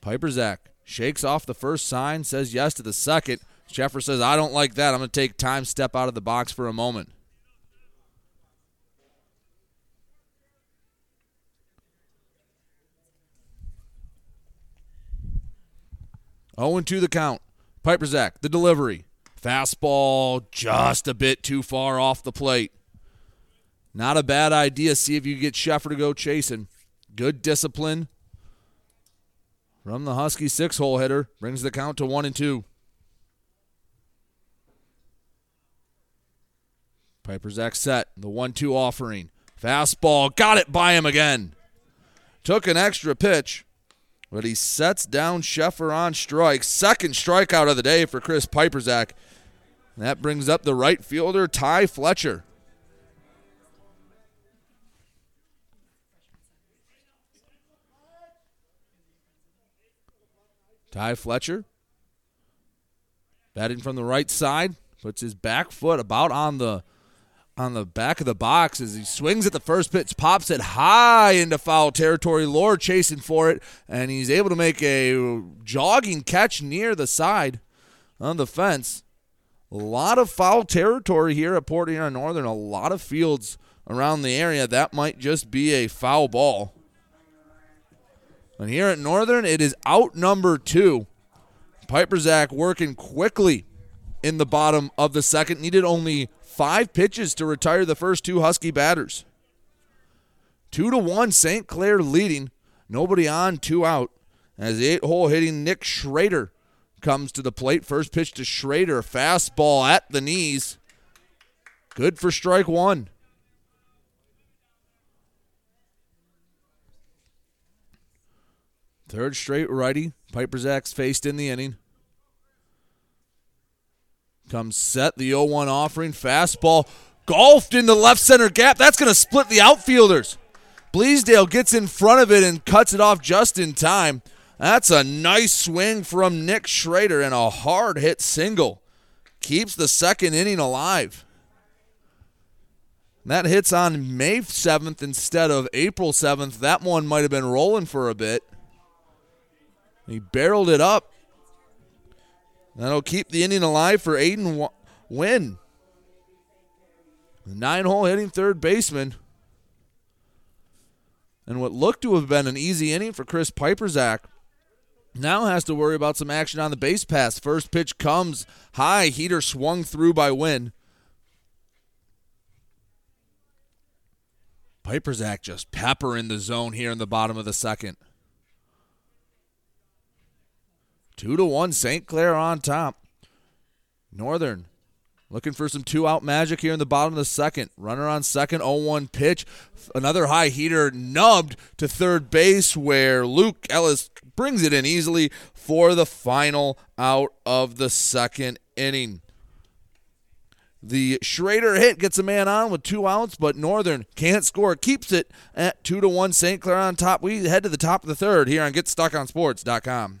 Piperzak shakes off the first sign, says yes to the second. Sheffer says, I don't like that. I'm going to take time, step out of the box for a moment. Oh, and two the count. Piperzak, the delivery. Fastball just a bit too far off the plate. Not a bad idea. See if you get Sheffer to go chasing. Good discipline from the Husky six hole hitter. Brings the count to one and two. Piperzak set. The one two offering. Fastball. Got it by him again. Took an extra pitch. But he sets down Sheffer on strike. Second strikeout of the day for Chris Piperzak. That brings up the right fielder, Ty Fletcher. Ty Fletcher batting from the right side, puts his back foot about on the on the back of the box as he swings at the first pitch, pops it high into foul territory. Lord chasing for it, and he's able to make a jogging catch near the side on the fence. A lot of foul territory here at Port Huron Northern. A lot of fields around the area. That might just be a foul ball. And here at Northern, it is out number two. Piperzak working quickly in the bottom of the second. Needed only five pitches to retire the first two Husky batters. Two to one, St. Clair leading. Nobody on, two out. As the eight hole hitting Nick Schrader comes to the plate. First pitch to Schrader. Fastball at the knees. Good for strike one. Third straight righty. Piperzak's faced in the inning. Comes set the 0 1 offering. Fastball golfed in the left center gap. That's going to split the outfielders. Bleasdale gets in front of it and cuts it off just in time. That's a nice swing from Nick Schrader and a hard hit single. Keeps the second inning alive. That hits on May 7th instead of April 7th. That one might have been rolling for a bit. He barreled it up. That'll keep the inning alive for Aiden Wynn. Nine hole hitting third baseman. And what looked to have been an easy inning for Chris Piperzak now has to worry about some action on the base pass. First pitch comes high. Heater swung through by Wynn. Piperzak just pepper in the zone here in the bottom of the second. Two to one, St. Clair on top. Northern looking for some two out magic here in the bottom of the second. Runner on second, 0 1 pitch. Another high heater nubbed to third base where Luke Ellis brings it in easily for the final out of the second inning. The Schrader hit gets a man on with two outs, but Northern can't score. Keeps it at two to one. St. Clair on top. We head to the top of the third here on GetStuckOnSports.com.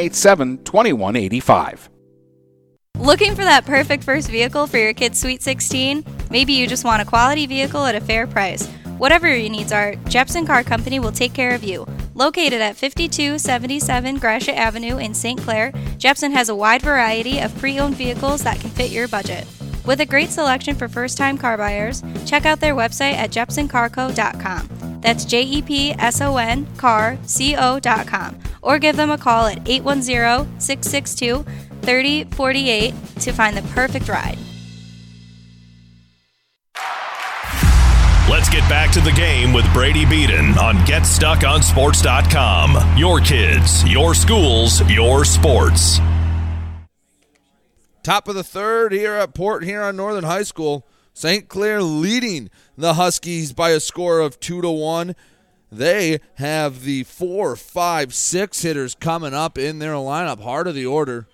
987 2185. Looking for that perfect first vehicle for your kid's Sweet 16? Maybe you just want a quality vehicle at a fair price. Whatever your needs are, Jepson Car Company will take care of you. Located at 5277 Gratiot Avenue in St. Clair, Jepson has a wide variety of pre owned vehicles that can fit your budget. With a great selection for first time car buyers, check out their website at jepsoncarco.com. That's J E P S O N car C O.com. Or give them a call at 810 662 3048 to find the perfect ride. Let's get back to the game with Brady Beaton on GetStuckOnSports.com. Your kids, your schools, your sports. Top of the third here at Port Huron Northern High School. St. Clair leading the Huskies by a score of two to one. They have the four, five, six hitters coming up in their lineup, heart of the order.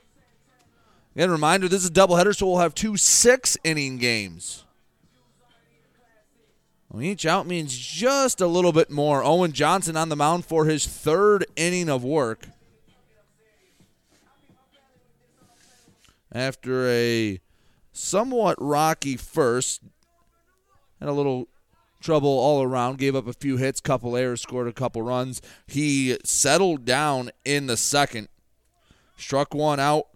Again, reminder this is a doubleheader, so we'll have two six inning games. Well, each out means just a little bit more. Owen Johnson on the mound for his third inning of work. After a somewhat rocky first, had a little trouble all around, gave up a few hits, couple errors, scored a couple runs. He settled down in the second, struck one out,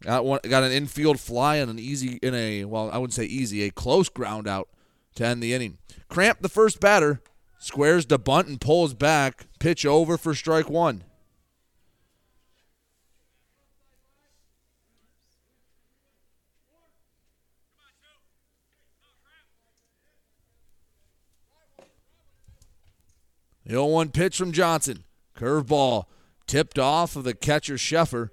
got one, got an infield fly and an easy in a well, I wouldn't say easy, a close ground out to end the inning. Cramp, the first batter, squares to bunt and pulls back. Pitch over for strike one. The 0 1 pitch from Johnson. Curveball tipped off of the catcher Sheffer.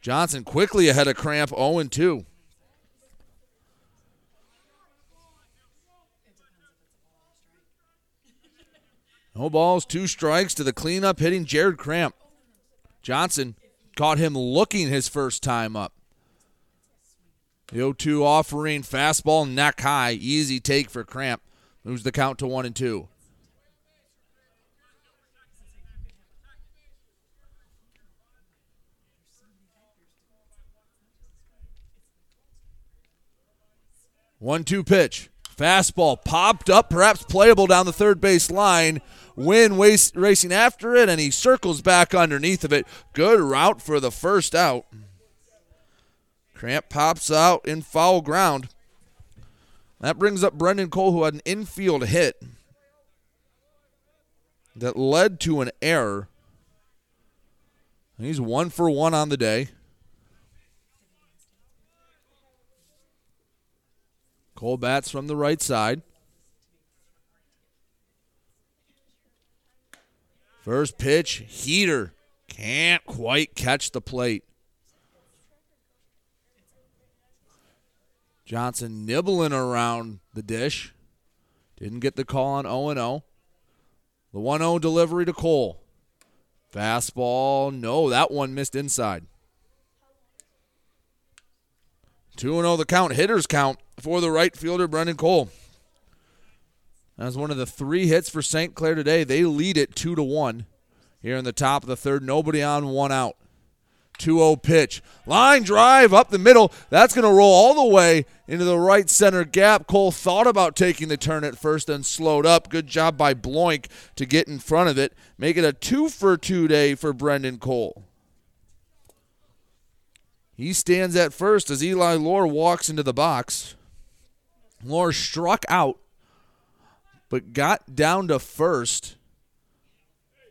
Johnson quickly ahead of Cramp 0 2. No balls, two strikes to the cleanup hitting Jared Cramp. Johnson caught him looking his first time up. The 0 2 offering fastball neck high. Easy take for Cramp. Moves the count to 1 and 2. One two pitch. Fastball popped up, perhaps playable down the third base line. Wynn racing after it, and he circles back underneath of it. Good route for the first out. Cramp pops out in foul ground. That brings up Brendan Cole, who had an infield hit that led to an error. He's one for one on the day. Cole bats from the right side. First pitch, heater. Can't quite catch the plate. Johnson nibbling around the dish. Didn't get the call on 0 0. The 1 0 delivery to Cole. Fastball, no, that one missed inside. 2 0 the count, hitters count for the right fielder, Brendan Cole. That was one of the three hits for St. Clair today. They lead it 2 to 1 here in the top of the third. Nobody on, one out. 2 0 pitch. Line drive up the middle. That's going to roll all the way into the right center gap. Cole thought about taking the turn at first and slowed up. Good job by Bloink to get in front of it. Make it a two for two day for Brendan Cole. He stands at first as Eli Lohr walks into the box. Lohr struck out, but got down to first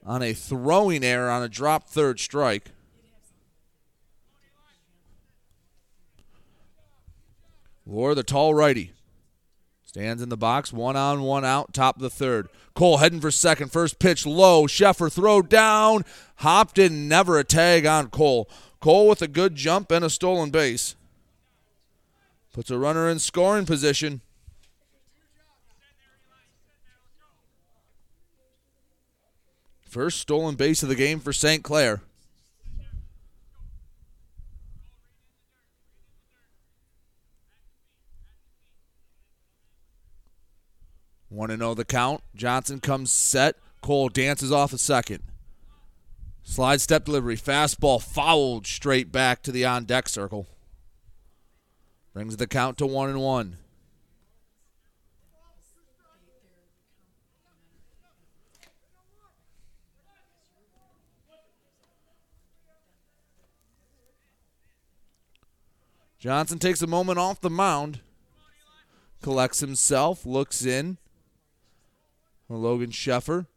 on a throwing error on a drop third strike. Lohr, the tall righty, stands in the box, one on, one out, top of the third. Cole heading for second. First pitch low. Sheffer throw down. Hopped in, never a tag on Cole. Cole with a good jump and a stolen base. Puts a runner in scoring position. First stolen base of the game for St. Clair. Want to know the count? Johnson comes set. Cole dances off a second. Slide step delivery. Fastball fouled straight back to the on deck circle. Brings the count to one and one. Johnson takes a moment off the mound, collects himself, looks in. Logan Sheffer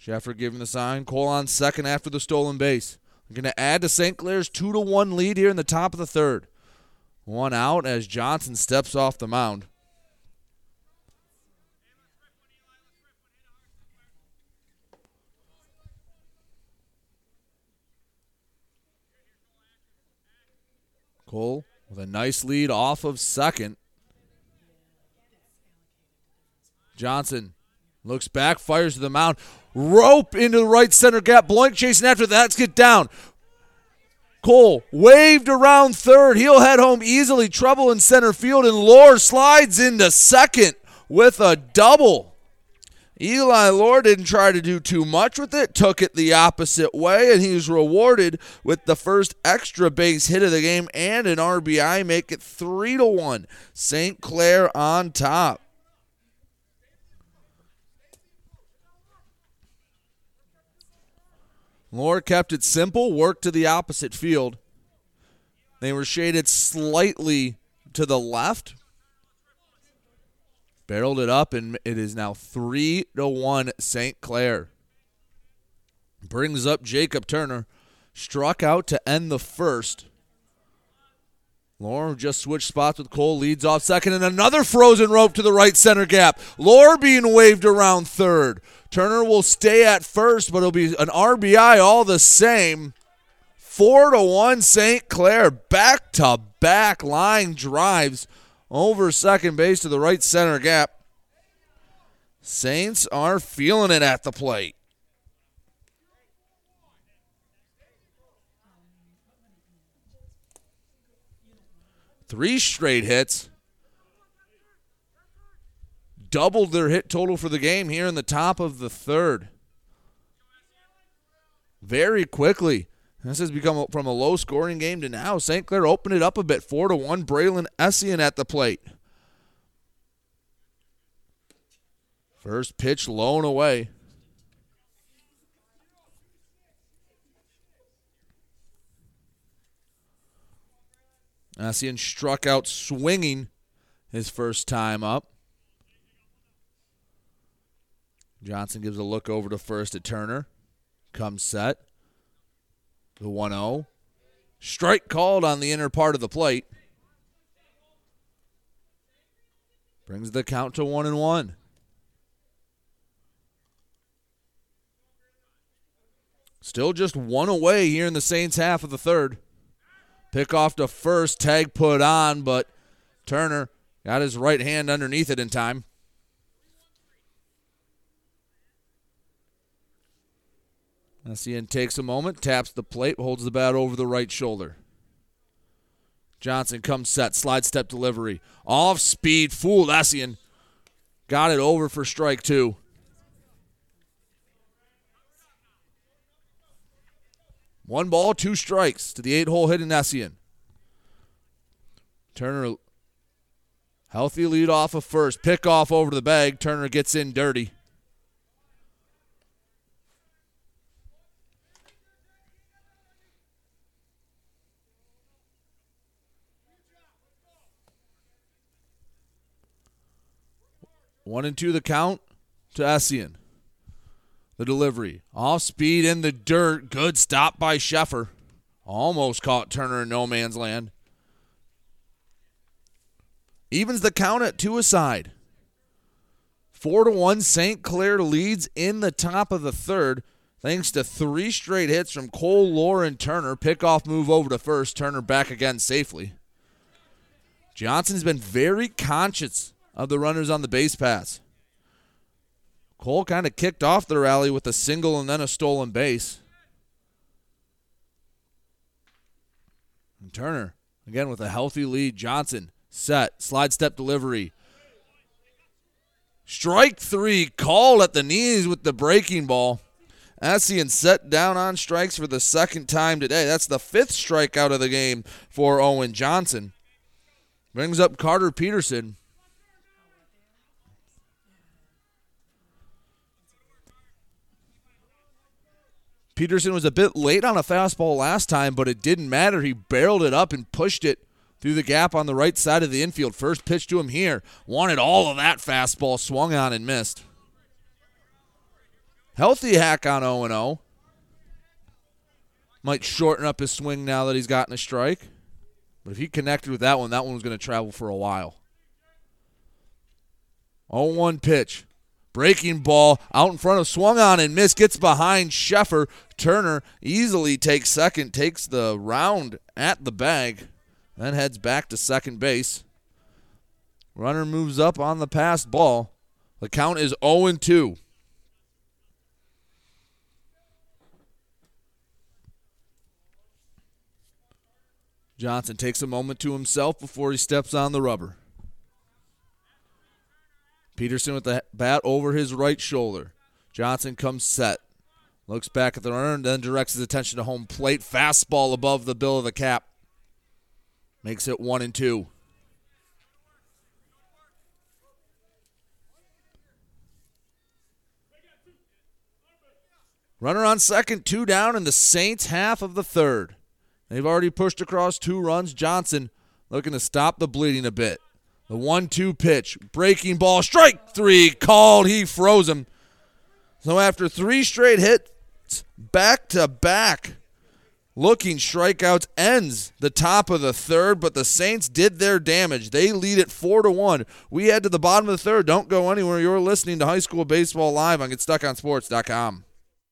Sheffer giving the sign. Cole on second after the stolen base. Going to add to St. Clair's 2 to 1 lead here in the top of the third. One out as Johnson steps off the mound. Cole with a nice lead off of second. Johnson looks back, fires to the mound. Rope into the right center gap. Bloink chasing after that. Let's get down. Cole waved around third. He'll head home easily. Trouble in center field, and Lore slides into second with a double. Eli Lore didn't try to do too much with it, took it the opposite way, and he was rewarded with the first extra base hit of the game and an RBI, make it three to one. St. Clair on top. Lore kept it simple, worked to the opposite field. They were shaded slightly to the left. Barreled it up, and it is now three to one St. Clair. Brings up Jacob Turner. Struck out to end the first. Lore just switched spots with Cole, leads off second, and another frozen rope to the right center gap. Lore being waved around third. Turner will stay at first, but it'll be an RBI all the same. Four to one St. Clair, back to back line drives over second base to the right center gap. Saints are feeling it at the plate. Three straight hits. Doubled their hit total for the game here in the top of the third. Very quickly. This has become from a low scoring game to now. St. Clair opened it up a bit, 4 to 1. Braylon Essien at the plate. First pitch low and away. Essien struck out swinging his first time up. Johnson gives a look over to first at Turner. Comes set. The 1 0. Strike called on the inner part of the plate. Brings the count to 1 and 1. Still just one away here in the Saints half of the third. Pick off to first, tag put on, but Turner got his right hand underneath it in time. Essien takes a moment, taps the plate, holds the bat over the right shoulder. Johnson comes set, slide step delivery. Off speed, fooled Essien. Got it over for strike two. One ball, two strikes to the eight hole hitting Essien. Turner, healthy lead off of first. Pick off over the bag. Turner gets in dirty. One and two the count to Essien. The delivery. Off speed in the dirt. Good stop by Sheffer. Almost caught Turner in no man's land. Evens the count at two aside. Four to one, St. Clair leads in the top of the third, thanks to three straight hits from Cole, and Turner. Pickoff move over to first. Turner back again safely. Johnson's been very conscious of the runners on the base pass. Cole kind of kicked off the rally with a single and then a stolen base. And Turner, again with a healthy lead. Johnson, set, slide step delivery. Strike three, called at the knees with the breaking ball. Essien set down on strikes for the second time today. That's the fifth strikeout of the game for Owen Johnson. Brings up Carter Peterson. Peterson was a bit late on a fastball last time, but it didn't matter. He barreled it up and pushed it through the gap on the right side of the infield. First pitch to him here. Wanted all of that fastball, swung on and missed. Healthy hack on 0 0. Might shorten up his swing now that he's gotten a strike. But if he connected with that one, that one was going to travel for a while. 0 1 pitch. Breaking ball out in front of swung on and missed. Gets behind Sheffer. Turner easily takes second, takes the round at the bag, then heads back to second base. Runner moves up on the passed ball. The count is 0 2. Johnson takes a moment to himself before he steps on the rubber. Peterson with the bat over his right shoulder. Johnson comes set. Looks back at the runner and then directs his attention to home plate. Fastball above the bill of the cap. Makes it one and two. Runner on second, two down in the Saints half of the third. They've already pushed across two runs. Johnson looking to stop the bleeding a bit. The one two pitch, breaking ball, strike three, called. He froze him. So after three straight hits, back to back, looking strikeouts ends the top of the third, but the Saints did their damage. They lead it four to one. We head to the bottom of the third. Don't go anywhere. You're listening to High School Baseball Live on GetStuckOnSports.com.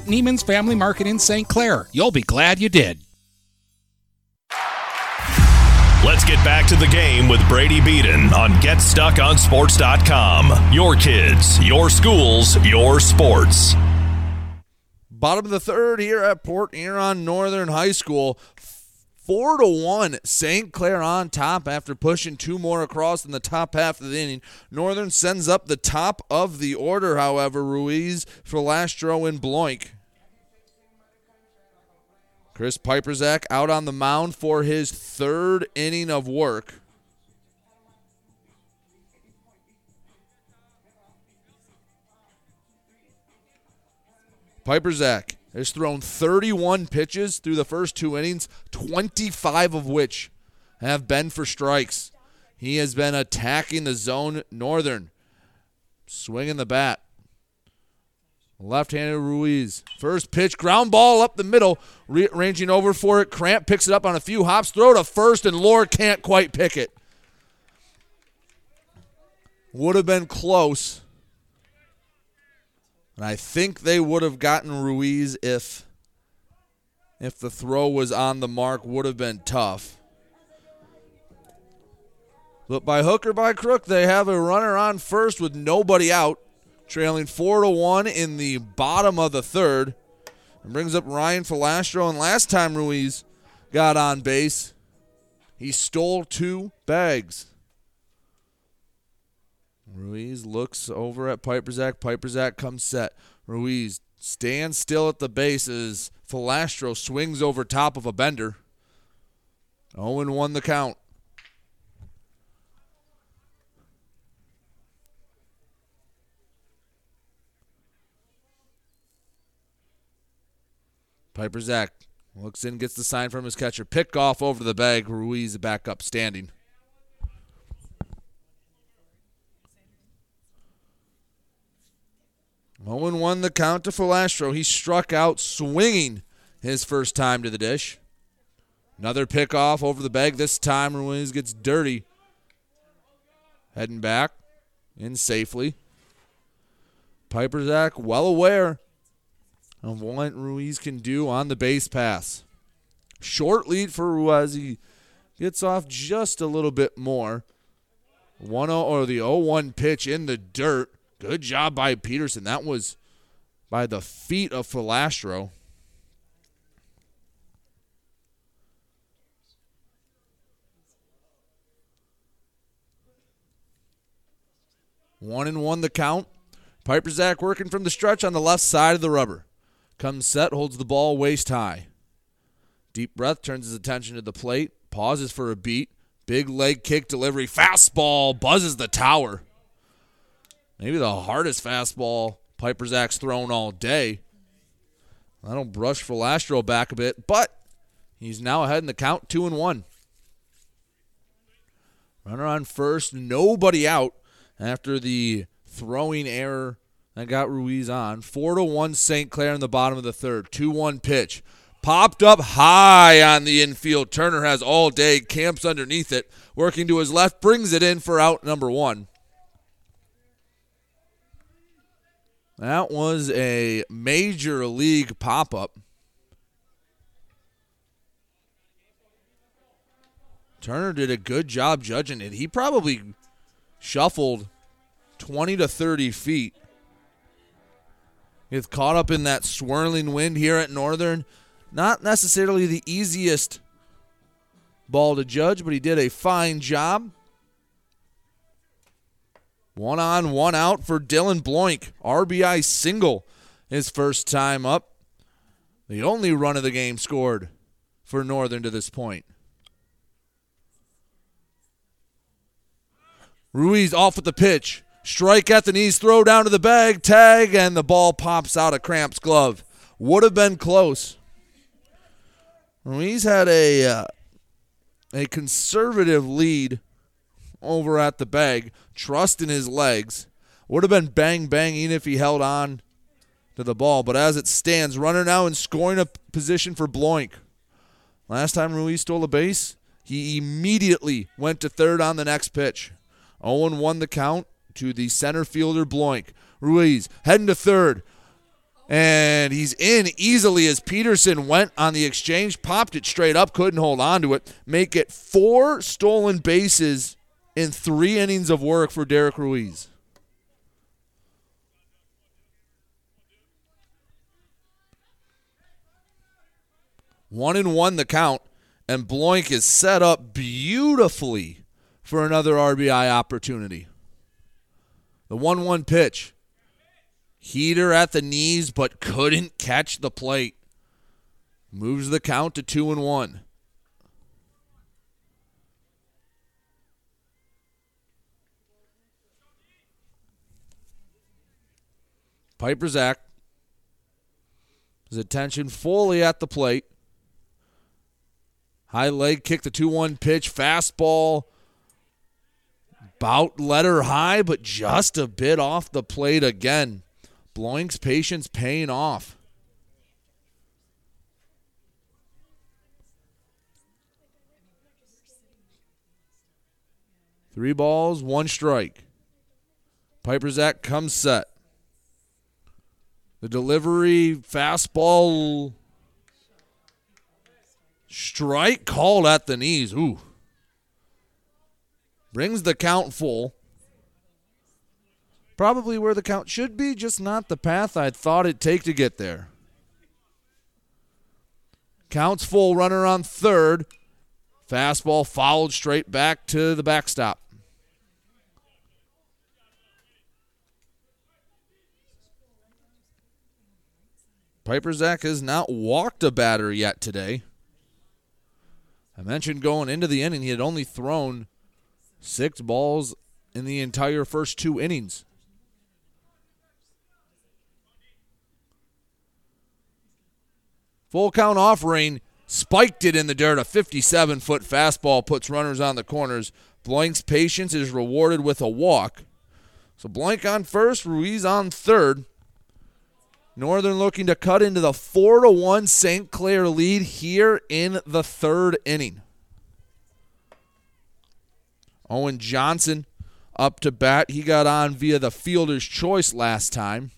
Neiman's Family Market in St. Clair. You'll be glad you did. Let's get back to the game with Brady Beaton on GetStuckOnSports.com. Your kids, your schools, your sports. Bottom of the third here at Port Huron Northern High School. Four to one, St. Clair on top after pushing two more across in the top half of the inning. Northern sends up the top of the order, however, Ruiz, for Filastro, and Bloink. Chris Piperzak out on the mound for his third inning of work. Piperzak has thrown 31 pitches through the first two innings, 25 of which have been for strikes. He has been attacking the zone northern, swinging the bat. Left-handed Ruiz. First pitch, ground ball up the middle, re- ranging over for it. Cramp picks it up on a few hops, throw to first, and Lore can't quite pick it. Would have been close. And I think they would have gotten Ruiz if if the throw was on the mark would have been tough. But by hook or by crook, they have a runner on first with nobody out, trailing four to one in the bottom of the third. And brings up Ryan Filastro. And last time Ruiz got on base, he stole two bags. Ruiz looks over at Piperzak. Piperzak comes set. Ruiz stands still at the bases. Filastro swings over top of a bender. Owen won the count. Piperzak looks in, gets the sign from his catcher. Pick off over the bag. Ruiz back up standing. Owen won the count to Filastro. He struck out swinging his first time to the dish. Another pickoff over the bag. This time Ruiz gets dirty. Heading back in safely. Piperzak well aware of what Ruiz can do on the base pass. Short lead for Ruiz. He gets off just a little bit more. 1 or the 0 1 pitch in the dirt. Good job by Peterson. That was by the feet of Filastro. One and one the count. Piperzak working from the stretch on the left side of the rubber. Comes set, holds the ball waist high. Deep breath, turns his attention to the plate, pauses for a beat. Big leg kick delivery, fastball, buzzes the tower. Maybe the hardest fastball Piperzak's thrown all day. That'll brush Filastro back a bit, but he's now ahead in the count, two and one. Runner on first, nobody out after the throwing error that got Ruiz on. Four to one St. Clair in the bottom of the third. Two one pitch. Popped up high on the infield. Turner has all day, camps underneath it, working to his left, brings it in for out number one. That was a major league pop up. Turner did a good job judging it. He probably shuffled 20 to 30 feet. Gets caught up in that swirling wind here at Northern. Not necessarily the easiest ball to judge, but he did a fine job. One on, one out for Dylan Bloink. RBI single his first time up. The only run of the game scored for Northern to this point. Ruiz off with the pitch. Strike at the knees, throw down to the bag, tag, and the ball pops out of Cramp's glove. Would have been close. Ruiz had a uh, a conservative lead over at the bag, trust in his legs. Would have been bang bang even if he held on to the ball. But as it stands, runner now in scoring a position for Bloink. Last time Ruiz stole a base, he immediately went to third on the next pitch. Oh Owen won the count to the center fielder Bloink. Ruiz heading to third. And he's in easily as Peterson went on the exchange, popped it straight up, couldn't hold on to it. Make it four stolen bases in three innings of work for Derek Ruiz. One and one the count, and Bloink is set up beautifully for another RBI opportunity. The 1 1 pitch. Heater at the knees, but couldn't catch the plate. Moves the count to 2 and 1. Piperzak. His attention fully at the plate. High leg kick, the 2 1 pitch, fastball. Bout letter high, but just a bit off the plate again. Bloink's patience paying off. Three balls, one strike. Piperzak comes set. The delivery, fastball, strike called at the knees. Ooh. Brings the count full. Probably where the count should be, just not the path I thought it'd take to get there. Counts full, runner on third. Fastball followed straight back to the backstop. Piperzak has not walked a batter yet today. I mentioned going into the inning, he had only thrown six balls in the entire first two innings. Full count offering, spiked it in the dirt. A 57 foot fastball puts runners on the corners. Bloink's patience is rewarded with a walk. So Bloink on first, Ruiz on third. Northern looking to cut into the 4 to 1 St. Clair lead here in the third inning. Owen Johnson up to bat. He got on via the fielder's choice last time.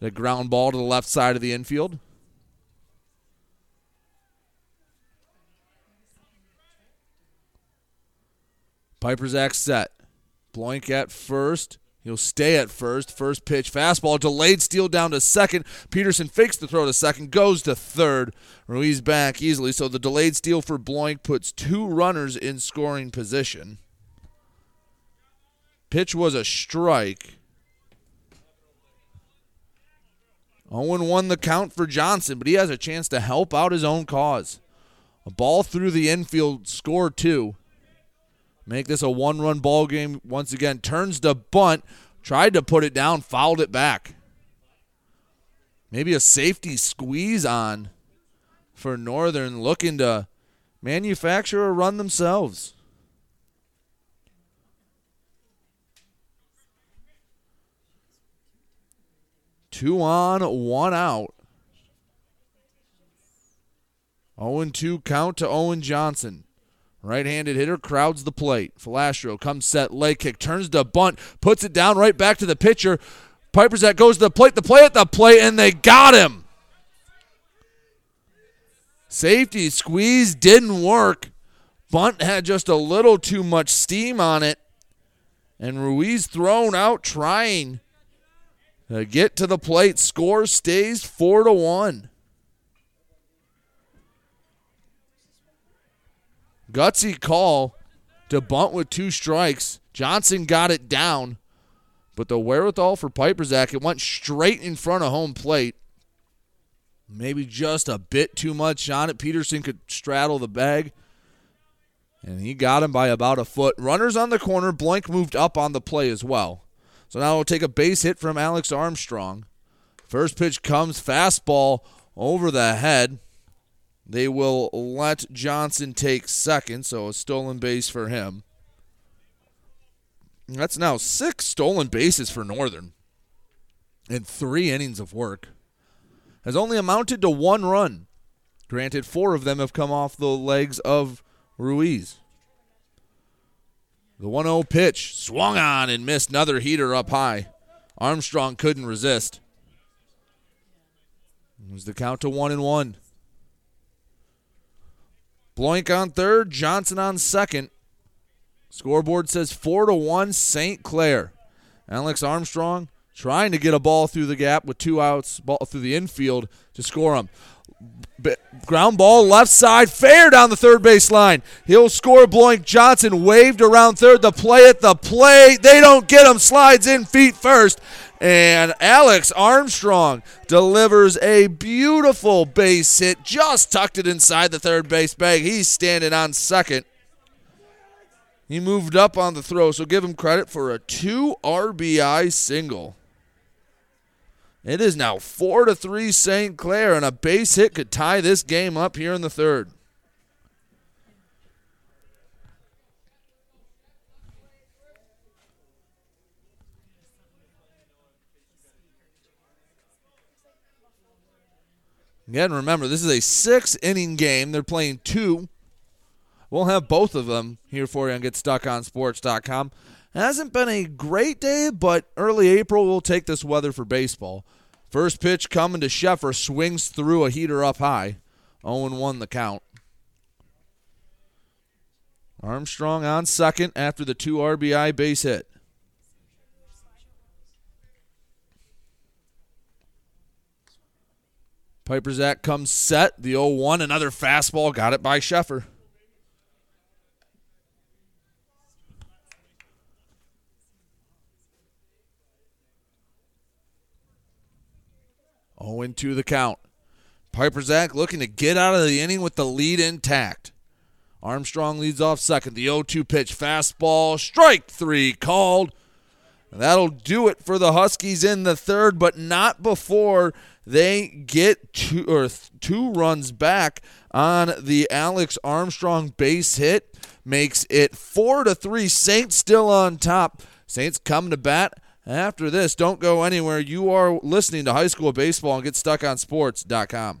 The ground ball to the left side of the infield. Piperzak's set. Bloink at first. He'll stay at first. First pitch, fastball, delayed steal down to second. Peterson fakes the throw to second, goes to third. Ruiz back easily. So the delayed steal for Bloink puts two runners in scoring position. Pitch was a strike. Oh Owen won the count for Johnson, but he has a chance to help out his own cause. A ball through the infield, score two. Make this a one run ball game once again. Turns to bunt, tried to put it down, fouled it back. Maybe a safety squeeze on for Northern looking to manufacture a run themselves. Two on, one out. 0 2 count to Owen Johnson. Right handed hitter crowds the plate. Falastro comes set, leg kick, turns to bunt, puts it down right back to the pitcher. Piperzak goes to the plate, the play at the plate, and they got him. Safety squeeze didn't work. Bunt had just a little too much steam on it. And Ruiz thrown out trying to get to the plate. Score stays 4 to 1. Gutsy call to bunt with two strikes. Johnson got it down, but the wherewithal for Piperzak, it went straight in front of home plate. Maybe just a bit too much on it. Peterson could straddle the bag, and he got him by about a foot. Runners on the corner. Bloink moved up on the play as well. So now we'll take a base hit from Alex Armstrong. First pitch comes fastball over the head. They will let Johnson take second, so a stolen base for him. That's now six stolen bases for Northern in three innings of work. Has only amounted to one run. Granted, four of them have come off the legs of Ruiz. The 1 0 pitch swung on and missed another heater up high. Armstrong couldn't resist. It was the count to 1 and 1. Bloink on third, Johnson on second. Scoreboard says 4 to 1 St. Clair. Alex Armstrong trying to get a ball through the gap with two outs, ball through the infield to score him. Ground ball left side, fair down the third base line. He'll score. Bloink Johnson waved around third. The play at the plate. They don't get him. Slides in feet first. And Alex Armstrong delivers a beautiful base hit, just tucked it inside the third base bag. He's standing on second. He moved up on the throw, so give him credit for a two RBI single. It is now four to three St. Clair, and a base hit could tie this game up here in the third. Again, remember, this is a six inning game. They're playing two. We'll have both of them here for you on GetStuckOnSports.com. It hasn't been a great day, but early April will take this weather for baseball. First pitch coming to Sheffer, swings through a heater up high. 0 1 the count. Armstrong on second after the two RBI base hit. Piperzak comes set. The 0 1, another fastball. Got it by Sheffer. Oh, into the count. Piperzak looking to get out of the inning with the lead intact. Armstrong leads off second. The 0 2 pitch, fastball, strike three called. That'll do it for the Huskies in the third, but not before they get two or two runs back on the Alex Armstrong base hit. Makes it four to three. Saints still on top. Saints come to bat after this. Don't go anywhere. You are listening to high school baseball and Get Stuck on GetStuckOnSports.com.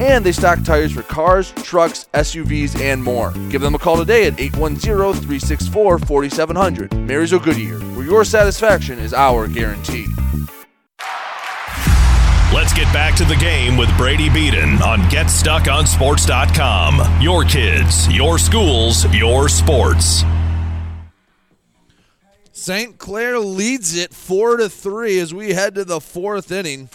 and they stock tires for cars, trucks, SUVs, and more. Give them a call today at 810 364 4700. Marysville Goodyear, where your satisfaction is our guarantee. Let's get back to the game with Brady Beaton on GetStuckOnSports.com. Your kids, your schools, your sports. St. Clair leads it four to three as we head to the fourth inning.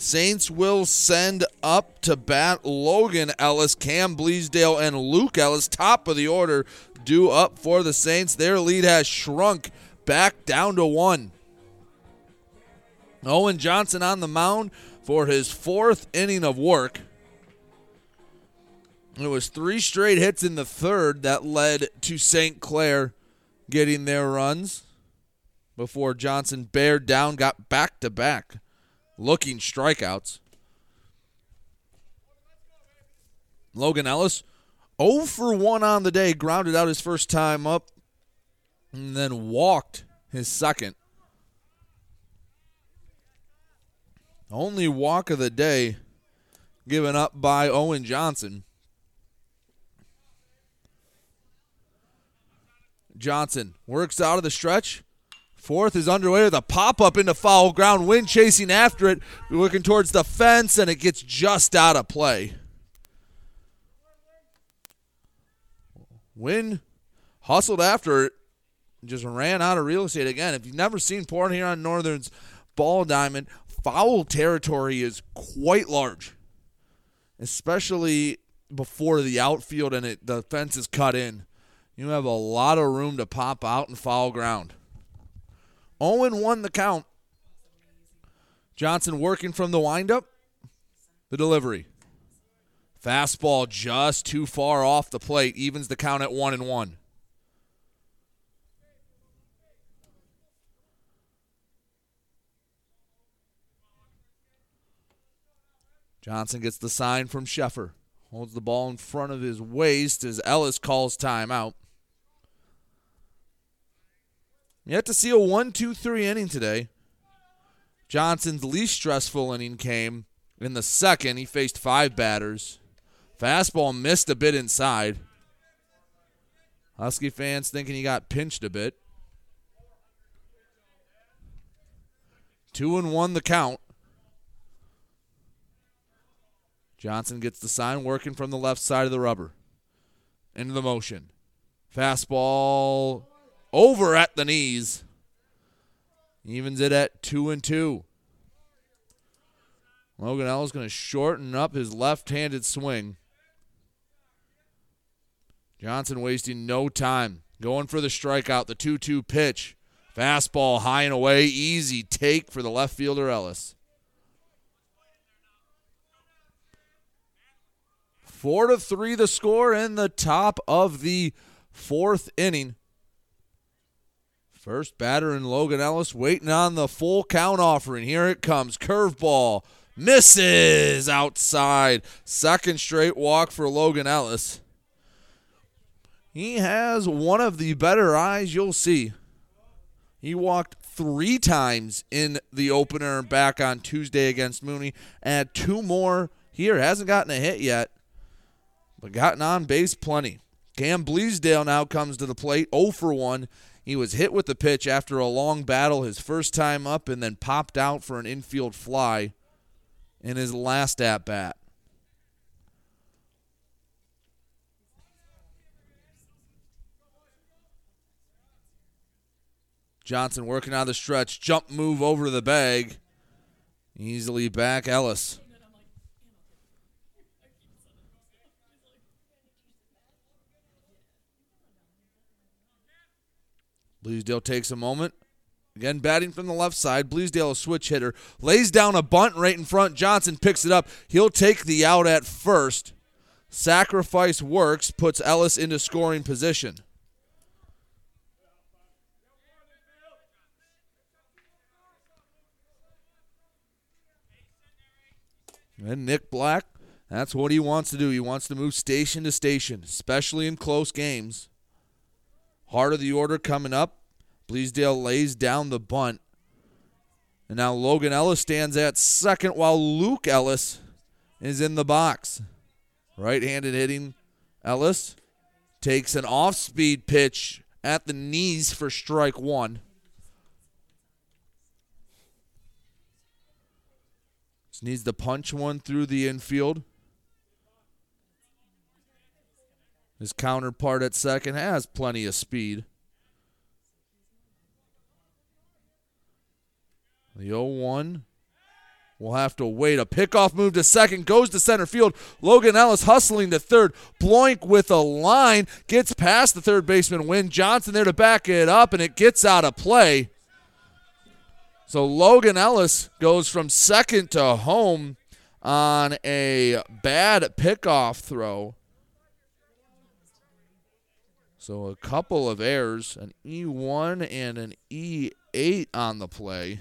Saints will send up to bat Logan Ellis, Cam Bleasdale, and Luke Ellis, top of the order, due up for the Saints. Their lead has shrunk back down to one. Owen Johnson on the mound for his fourth inning of work. It was three straight hits in the third that led to St. Clair getting their runs before Johnson bared down, got back to back looking strikeouts. Logan Ellis 0 for 1 on the day, grounded out his first time up, and then walked his second. Only walk of the day given up by Owen Johnson. Johnson works out of the stretch. Fourth is underway with a pop up into foul ground. Wynn chasing after it, looking towards the fence, and it gets just out of play. Wynn hustled after it, just ran out of real estate again. If you've never seen Port Huron Northern's ball diamond, foul territory is quite large, especially before the outfield and it, the fence is cut in. You have a lot of room to pop out and foul ground. Oh Owen won the count. Johnson working from the windup. The delivery. Fastball just too far off the plate, evens the count at one and one. Johnson gets the sign from Sheffer. Holds the ball in front of his waist as Ellis calls timeout. Yet to see a 1 2 3 inning today. Johnson's least stressful inning came in the second. He faced five batters. Fastball missed a bit inside. Husky fans thinking he got pinched a bit. Two and one the count. Johnson gets the sign working from the left side of the rubber. Into the motion. Fastball over at the knees. Evens it at two and two. Logan Ellis going to shorten up his left-handed swing. Johnson wasting no time. Going for the strikeout, the 2 2 pitch. Fastball high and away. Easy take for the left fielder Ellis. Four to three the score in the top of the fourth inning. First batter in Logan Ellis waiting on the full count offering. Here it comes. Curveball. Misses outside. Second straight walk for Logan Ellis. He has one of the better eyes you'll see. He walked three times in the opener back on Tuesday against Mooney. Add two more here. Hasn't gotten a hit yet, but gotten on base plenty. Cam Bleasdale now comes to the plate, 0 for 1. He was hit with the pitch after a long battle his first time up and then popped out for an infield fly in his last at bat. Johnson working on the stretch, jump move over the bag. Easily back Ellis. Bleasdale takes a moment. Again, batting from the left side. Bleasdale, a switch hitter, lays down a bunt right in front. Johnson picks it up. He'll take the out at first. Sacrifice works, puts Ellis into scoring position. And Nick Black, that's what he wants to do. He wants to move station to station, especially in close games. Heart of the order coming up. Bleasdale lays down the bunt. And now Logan Ellis stands at second while Luke Ellis is in the box. Right handed hitting Ellis takes an off speed pitch at the knees for strike one. Just needs to punch one through the infield. His counterpart at second has plenty of speed. The 0 1 will have to wait. A pickoff move to second goes to center field. Logan Ellis hustling to third. Bloink with a line gets past the third baseman. Win Johnson there to back it up, and it gets out of play. So Logan Ellis goes from second to home on a bad pickoff throw. So a couple of errors, an E1 and an E8 on the play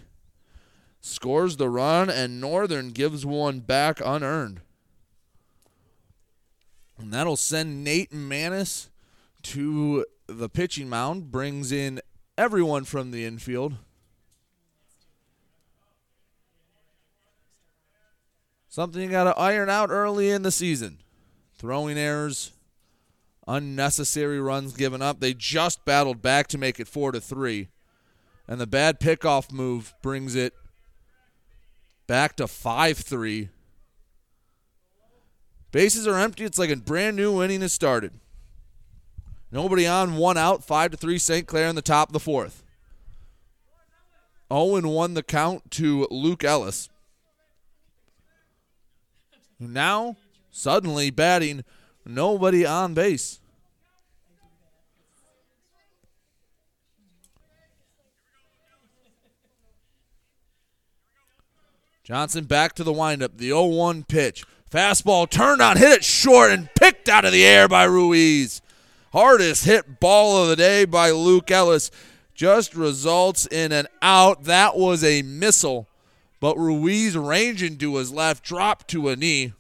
scores the run, and Northern gives one back unearned. And that'll send Nate Manis to the pitching mound, brings in everyone from the infield. Something you got to iron out early in the season. Throwing errors, unnecessary runs given up. They just battled back to make it 4 to 3. And the bad pickoff move brings it back to 5 3. Bases are empty. It's like a brand new inning has started. Nobody on, one out, 5 to 3 St. Clair in the top of the fourth. Oh Owen won the count to Luke Ellis. Now, suddenly batting, nobody on base. Johnson back to the windup. The 0 1 pitch. Fastball turned on, hit it short, and picked out of the air by Ruiz. Hardest hit ball of the day by Luke Ellis. Just results in an out. That was a missile, but Ruiz ranging to his left, dropped to a knee.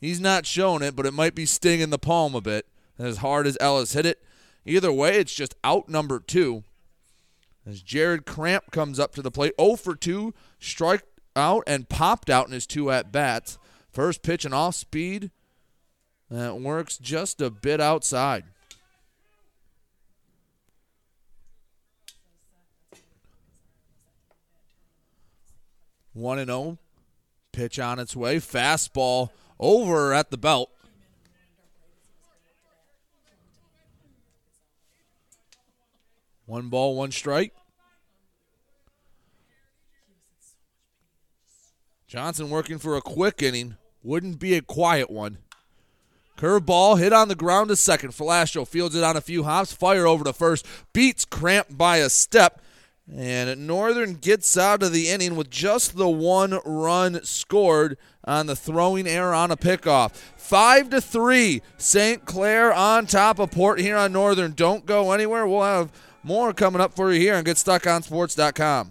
He's not showing it, but it might be stinging the palm a bit as hard as Ellis hit it. Either way, it's just out number two. As Jared Cramp comes up to the plate, 0 for 2, strike out and popped out in his two at bats. First pitch and off speed. That works just a bit outside. One and zero. Oh. Pitch on its way. Fastball over at the belt. One ball, one strike. Johnson working for a quick inning. Wouldn't be a quiet one. Curveball hit on the ground to second. Filastro fields it on a few hops. Fire over to first. Beats Cramp by a step. And Northern gets out of the inning with just the one run scored on the throwing error on a pickoff. Five to three. St. Clair on top of Port Huron Northern. Don't go anywhere. We'll have more coming up for you here on GetStuckOnSports.com.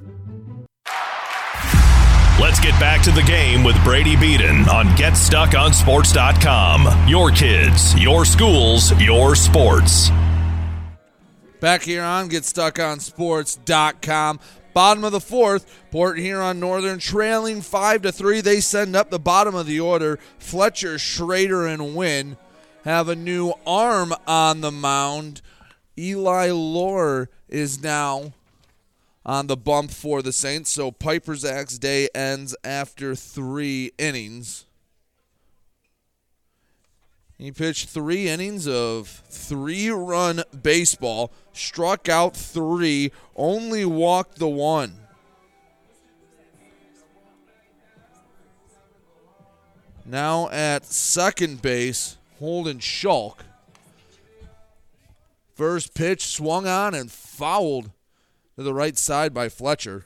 Let's get back to the game with Brady Beaton on GetStuckOnSports.com. Your kids, your schools, your sports. Back here on GetStuckOnSports.com. Bottom of the fourth, Port Huron Northern trailing five to three. They send up the bottom of the order. Fletcher, Schrader, and Wynn have a new arm on the mound. Eli Lore is now on the bump for the Saints. So Piperzak's day ends after three innings. He pitched three innings of three run baseball, struck out three, only walked the one. Now at second base, Holden Shulk. First pitch swung on and fouled to the right side by Fletcher.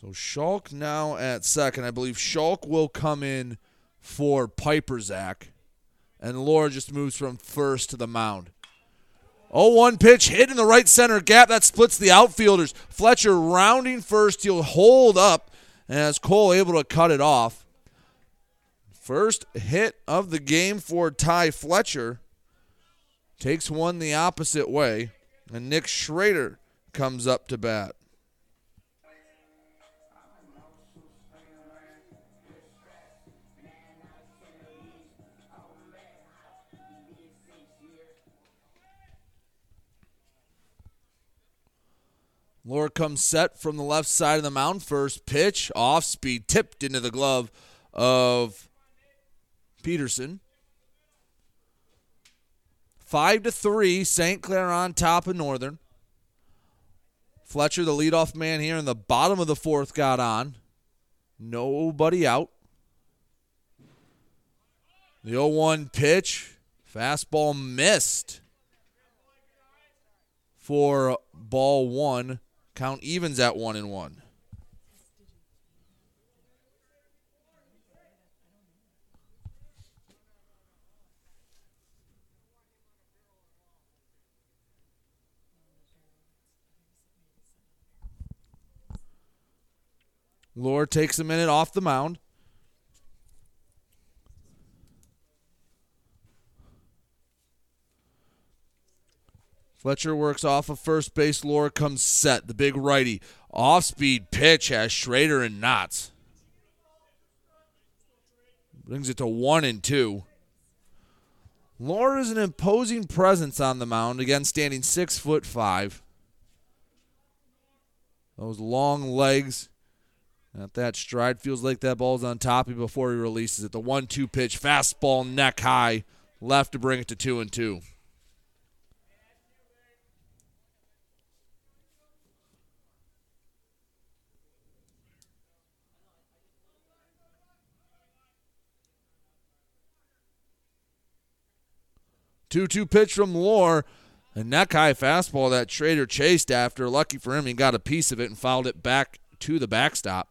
So Shulk now at second. I believe Shulk will come in for Piperzak. And Lore just moves from first to the mound. 0 1 pitch hit in the right center gap. That splits the outfielders. Fletcher rounding first. He'll hold up as Cole able to cut it off. First hit of the game for Ty Fletcher. Takes one the opposite way. And Nick Schrader comes up to bat. Lore comes set from the left side of the mound. First pitch, off speed, tipped into the glove of Peterson. Five to three, St. Clair on top of Northern. Fletcher, the leadoff man here in the bottom of the fourth, got on. Nobody out. The 0 1 pitch, fastball missed for ball one. Count evens at one and one. Lore takes a minute off the mound. Fletcher works off of first base. Lore comes set. The big righty. Off speed pitch has Schrader and knots. Brings it to one and two. Lore is an imposing presence on the mound, again standing six foot five. Those long legs. At that stride, feels like that ball's on top of him before he releases it. The one-two pitch, fastball neck high, left to bring it to two and two. Two-two pitch from Lore. A neck high fastball that Schrader chased after. Lucky for him, he got a piece of it and fouled it back to the backstop.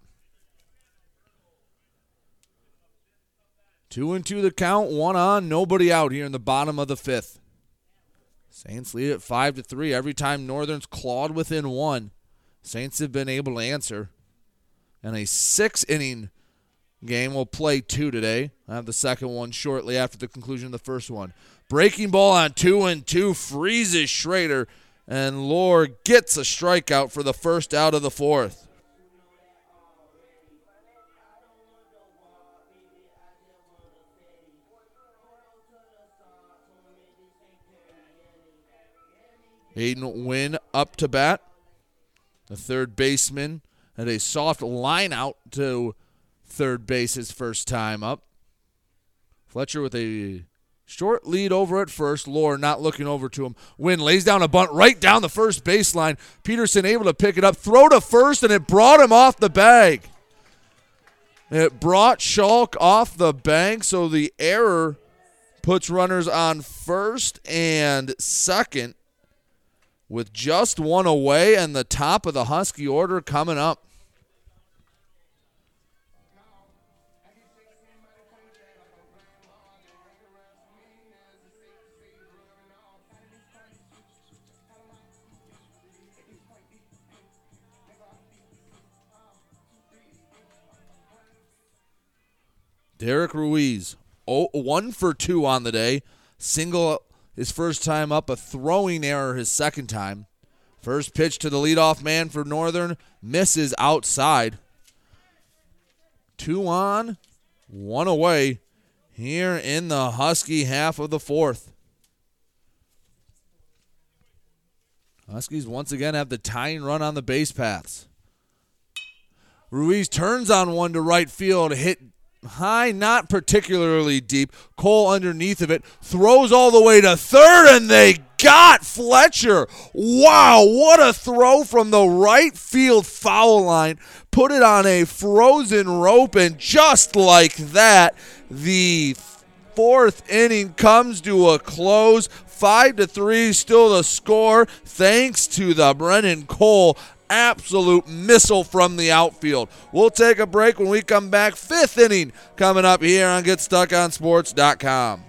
Two and two the count, one on, nobody out here in the bottom of the fifth. Saints lead at five to three. Every time Northern's clawed within one, Saints have been able to answer. And a six inning game will play two today. I have the second one shortly after the conclusion of the first one. Breaking ball on two and two freezes Schrader, and Lore gets a strikeout for the first out of the fourth. Aiden Wynn up to bat. The third baseman had a soft line out to third base his first time up. Fletcher with a short lead over at first. Lore not looking over to him. Wynn lays down a bunt right down the first baseline. Peterson able to pick it up, throw to first, and it brought him off the bag. It brought Shulk off the bank, so the error puts runners on first and second with just one away and the top of the Husky order coming up. Derek Ruiz, oh, one for two on the day. Single his first time up, a throwing error his second time. First pitch to the leadoff man for Northern misses outside. Two on, one away here in the Husky half of the fourth. Huskies once again have the tying run on the base paths. Ruiz turns on one to right field, hit high, not particularly deep. Cole underneath of it, throws all the way to third, and they got Fletcher. Wow, what a throw from the right field foul line. Put it on a frozen rope, and just like that, the fourth inning comes to a close. Five to three, still the score, thanks to the Brennan Cole absolute missile from the outfield. We'll take a break when we come back. Fifth inning coming up here on GetStuckOnSports.com.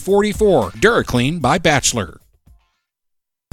44. DuraClean by Bachelor.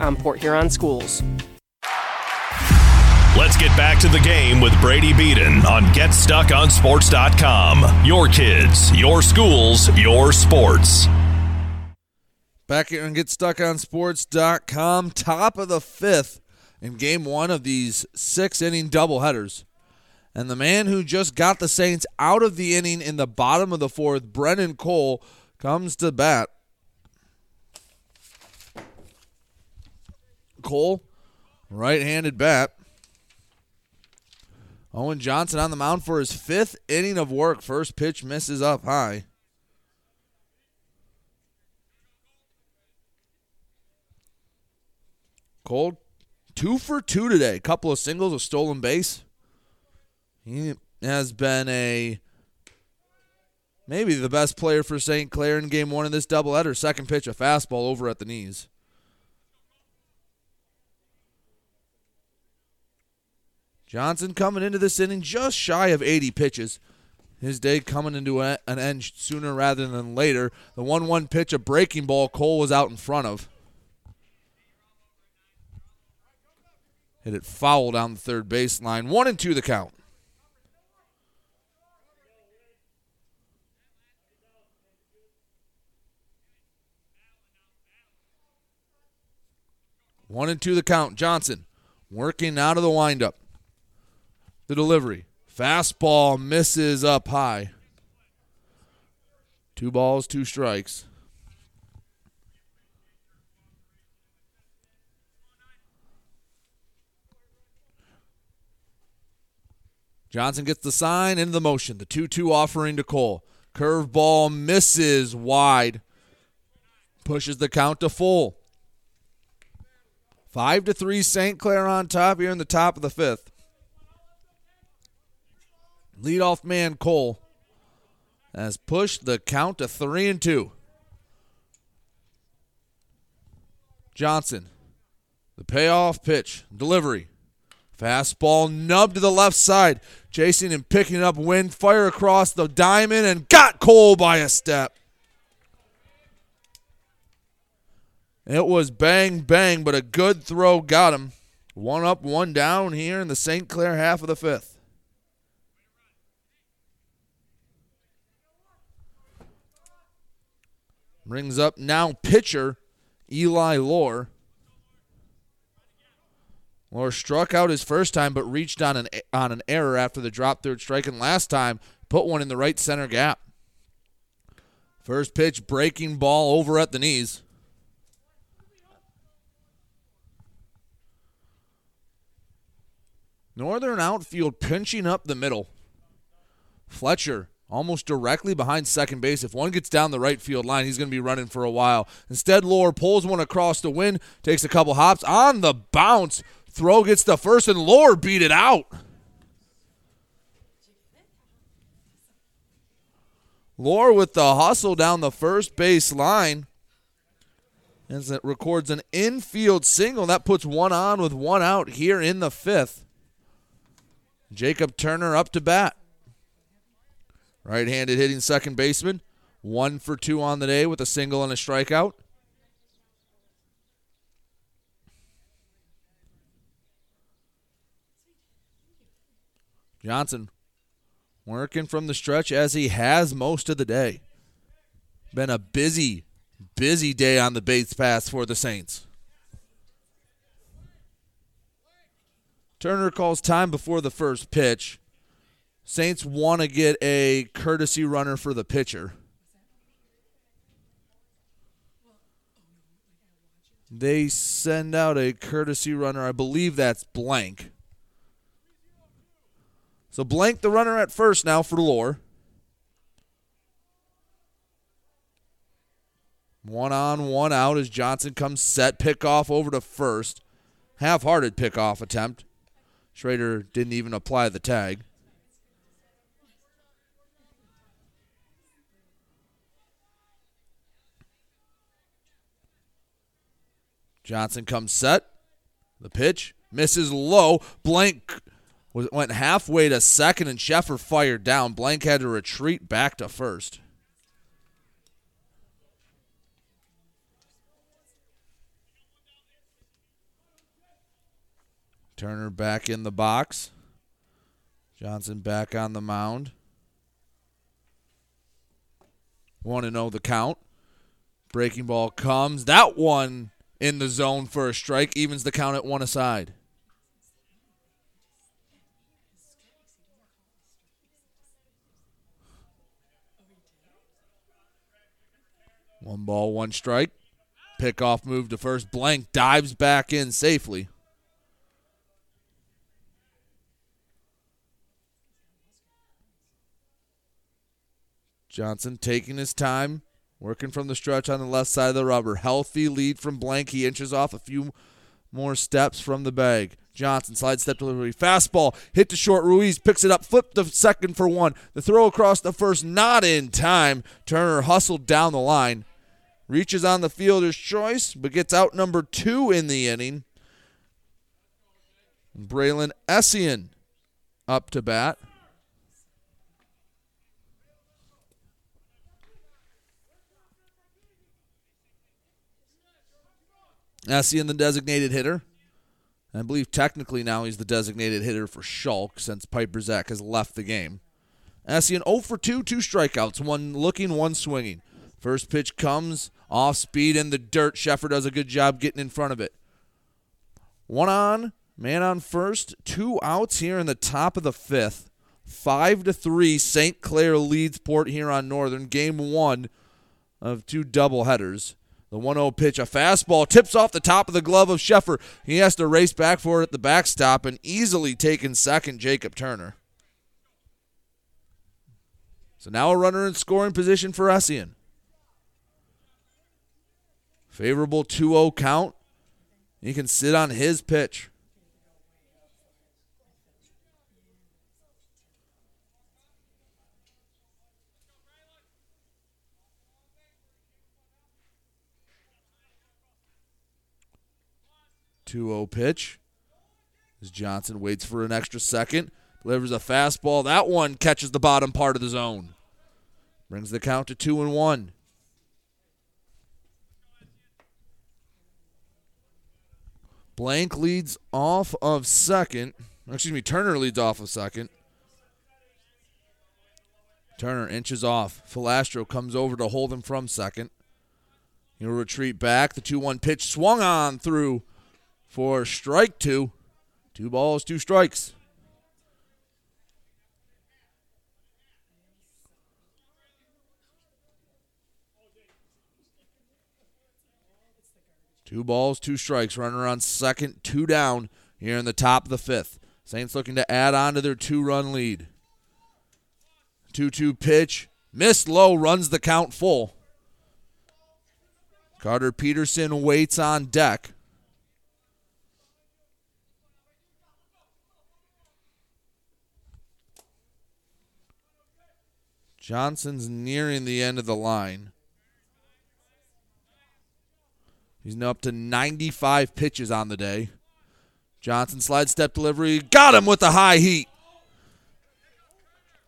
on Port Huron schools. Let's get back to the game with Brady Beaton on GetStuckOnSports.com. Your kids, your schools, your sports. Back here and GetStuckOnSports.com. Top of the fifth in game one of these six inning doubleheaders. And the man who just got the Saints out of the inning in the bottom of the fourth, Brennan Cole, comes to bat. Cole, right handed bat. Owen Johnson on the mound for his fifth inning of work. First pitch misses up high. Cole, two for two today. A Couple of singles, a stolen base. He has been a maybe the best player for St. Clair in game one of this doubleheader. Second pitch, a fastball over at the knees. Johnson coming into this inning just shy of 80 pitches. His day coming into an end sooner rather than later. The 1 1 pitch, a breaking ball, Cole was out in front of. Hit it foul down the third baseline. One and two the count. One and two the count. Johnson working out of the windup. The delivery. Fastball misses up high. Two balls, two strikes. Johnson gets the sign into the motion. The 2 2 offering to Cole. Curveball misses wide. Pushes the count to full. Five to three, St. Clair on top here in the top of the fifth. Leadoff man Cole has pushed the count to three and two. Johnson, the payoff pitch, delivery. Fastball nubbed to the left side. Chasing and picking up wind, fire across the diamond, and got Cole by a step. It was bang, bang, but a good throw got him. One up, one down here in the St. Clair half of the fifth. Brings up now pitcher Eli Lore. Lore struck out his first time, but reached on an on an error after the drop third strike, and last time put one in the right center gap. First pitch, breaking ball over at the knees. Northern outfield pinching up the middle. Fletcher almost directly behind second base. If one gets down the right field line, he's going to be running for a while. Instead, Lore pulls one across the wind, takes a couple hops on the bounce. Throw gets the first, and Lore beat it out. Lore with the hustle down the first base line as it records an infield single. That puts one on with one out here in the fifth. Jacob Turner up to bat. Right handed hitting second baseman. One for two on the day with a single and a strikeout. Johnson working from the stretch as he has most of the day. Been a busy, busy day on the base pass for the Saints. Turner calls time before the first pitch. Saints want to get a courtesy runner for the pitcher. They send out a courtesy runner. I believe that's blank. So blank the runner at first now for Lore. One on, one out as Johnson comes set. Pickoff over to first. Half hearted pickoff attempt. Schrader didn't even apply the tag. Johnson comes set. The pitch misses low. Blank went halfway to second, and Sheffer fired down. Blank had to retreat back to first. Turner back in the box. Johnson back on the mound. Want to know the count. Breaking ball comes. That one in the zone for a strike, evens the count at one aside. One ball, one strike. Pickoff move to first. Blank dives back in safely. Johnson taking his time, working from the stretch on the left side of the rubber. Healthy lead from Blank. He inches off a few more steps from the bag. Johnson slide step delivery. Fastball hit to short. Ruiz picks it up, flip the second for one. The throw across the first, not in time. Turner hustled down the line. Reaches on the fielder's choice, but gets out number two in the inning. Braylon Essien up to bat. Essien, the designated hitter. I believe technically now he's the designated hitter for Schalk since Piperzak has left the game. Essien 0 for 2, two strikeouts, one looking, one swinging. First pitch comes off speed in the dirt. Sheffer does a good job getting in front of it. One on, man on first, two outs here in the top of the fifth. Five to three, St. Clair leads Port Huron Northern. Game one of two doubleheaders. The 1 0 pitch, a fastball, tips off the top of the glove of Sheffer. He has to race back for it at the backstop and easily taken second, Jacob Turner. So now a runner in scoring position for Essien. Favorable 2 0 count. He can sit on his pitch. Two zero pitch. As Johnson waits for an extra second, delivers a fastball. That one catches the bottom part of the zone. Brings the count to two and one. Blank leads off of second. Excuse me, Turner leads off of second. Turner inches off. Filastro comes over to hold him from second. He'll retreat back. The 2 1 pitch swung on through for strike two. Two balls, two strikes. Two balls, two strikes. Runner on second, two down here in the top of the fifth. Saints looking to add on to their two run lead. 2 2 pitch. Missed low, runs the count full. Carter Peterson waits on deck. Johnson's nearing the end of the line. He's now up to 95 pitches on the day. Johnson slide step delivery. Got him with the high heat.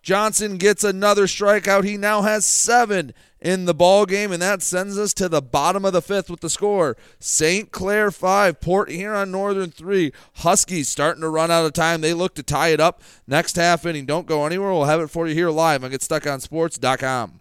Johnson gets another strikeout. He now has seven in the ball game, and that sends us to the bottom of the fifth with the score: St. Clair five, Port Huron Northern three. Huskies starting to run out of time. They look to tie it up next half inning. Don't go anywhere. We'll have it for you here live on GetStuckOnSports.com.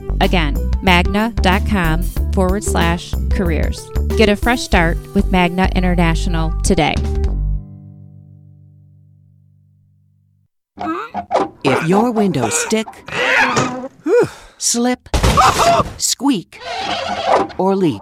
Again, magna.com forward slash careers. Get a fresh start with Magna International today. If your windows stick, slip, squeak, or leak,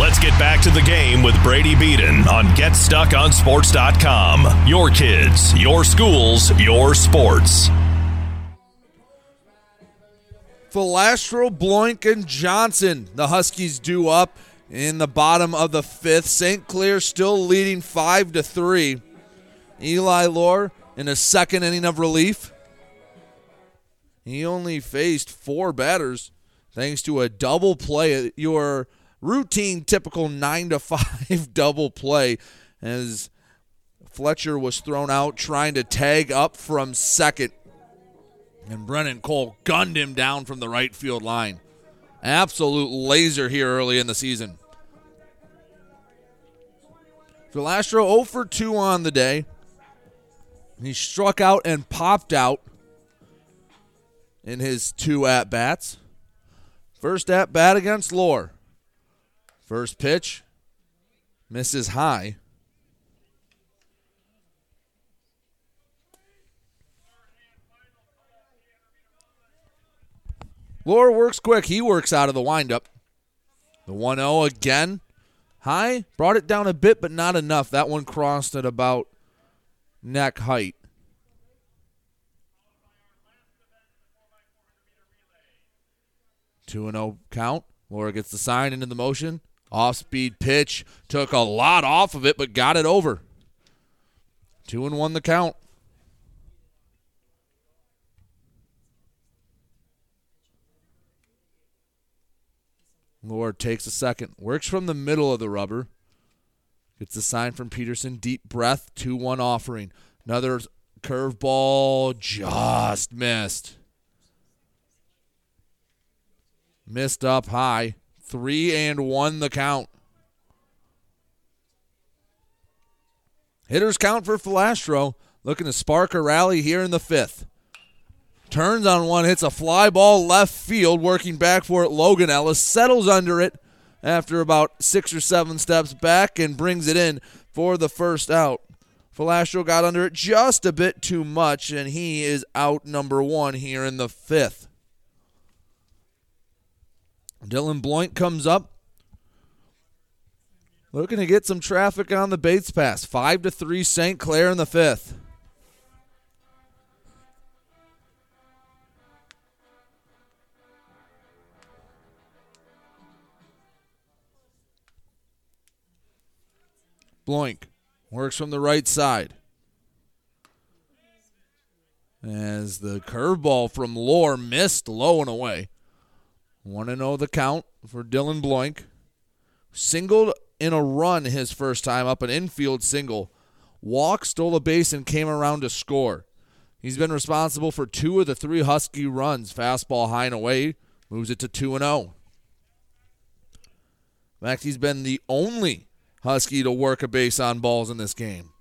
Let's get back to the game with Brady Beaton on GetStuckOnSports.com. Your kids, your schools, your sports. Filastro, Bloink, and Johnson. The Huskies do up in the bottom of the fifth. St. Clair still leading five to three. Eli Lore in a second inning of relief. He only faced four batters thanks to a double play. Your routine, typical nine to five double play as Fletcher was thrown out trying to tag up from second. And Brennan Cole gunned him down from the right field line. Absolute laser here early in the season. Filastro 0 for 2 on the day. He struck out and popped out in his two at bats. First at bat against Lore. First pitch misses high. Lore works quick. He works out of the windup. The 1 0 again. High. Brought it down a bit, but not enough. That one crossed at about neck height. Two and zero count. Lore gets the sign into the motion. Off speed pitch. Took a lot off of it, but got it over. Two and one the count. Lore takes a second. Works from the middle of the rubber. Gets a sign from Peterson. Deep breath. 2 1 offering. Another curveball. Just missed. Missed up high. 3 and 1 the count. Hitters count for Filastro. Looking to spark a rally here in the fifth. Turns on one, hits a fly ball left field, working back for it. Logan Ellis settles under it after about six or seven steps back and brings it in for the first out. Filastro got under it just a bit too much, and he is out number one here in the fifth. Dylan Bloink comes up. Looking to get some traffic on the base paths. Five to three St. Clair in the fifth. Bloink works from the right side. As the curveball from Lore missed low and away. 1 0 the count for Dylan Bloink. singled in a run his first time up an infield single. Walk, stole a base, and came around to score. He's been responsible for two of the three Husky runs. Fastball high and away, moves it to 2 and 0. In fact, he's been the only Husky to work a base on balls in this game.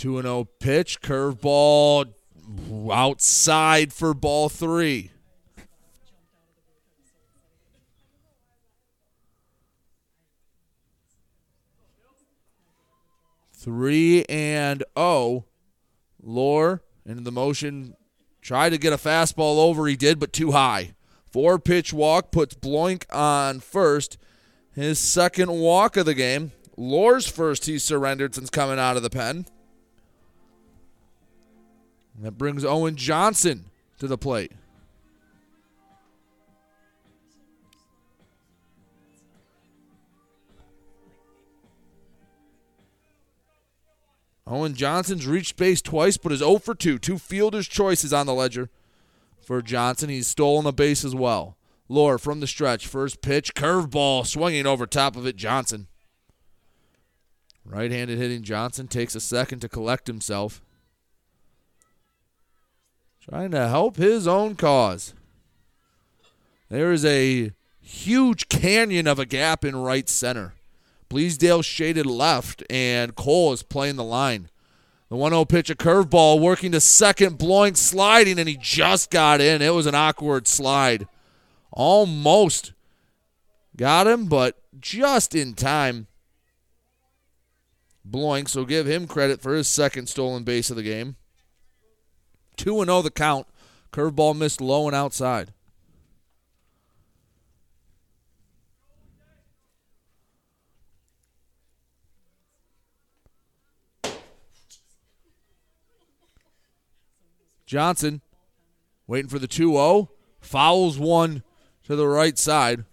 Two and zero pitch, curveball outside for ball three. Three and oh, Lore into the motion Tried to get a fastball over, he did, but too high. Four pitch walk puts Bloink on first. His second walk of the game. Lore's first he surrendered since coming out of the pen. That brings Owen Johnson to the plate. Owen Johnson's reached base twice, but is 0 for 2. Two fielder's choices on the ledger for Johnson. He's stolen a base as well. Lore from the stretch. First pitch, curveball, swinging over top of it. Johnson. Right handed hitting Johnson takes a second to collect himself. Trying to help his own cause. There is a huge canyon of a gap in right center. Bleasdale shaded left, and Cole is playing the line. The 1 0 pitch, a curveball, working to second, Bloink, sliding, and he just got in. It was an awkward slide. Almost got him, but just in time. Bloink, so give him credit for his second stolen base of the game. 2 0 the count. Curveball missed low and outside. Johnson waiting for the 2 0. Fouls one to the right side.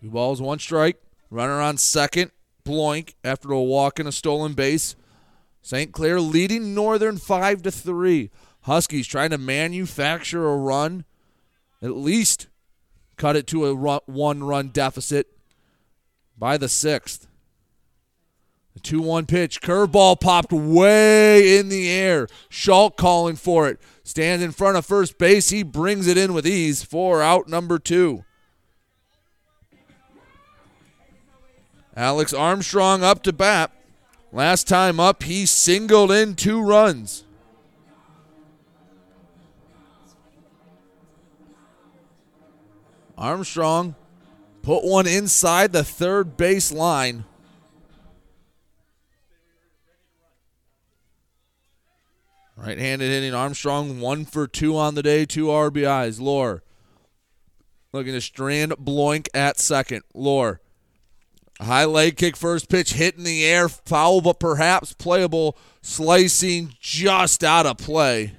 Two balls, one strike. Runner on second. Bloink after a walk and a stolen base. St. Clair leading Northern 5 to 3. Huskies trying to manufacture a run, at least cut it to a one run deficit by the sixth. The 2 1 pitch. Curveball popped way in the air. Schulk calling for it. Stands in front of first base. He brings it in with ease for out number two. Alex Armstrong up to bat. Last time up, he singled in two runs. Armstrong put one inside the third base line. Right handed hitting Armstrong, one for two on the day, two RBIs. Lore looking to strand Bloink at second. Lore. High leg kick, first pitch hit in the air, foul but perhaps playable, slicing just out of play.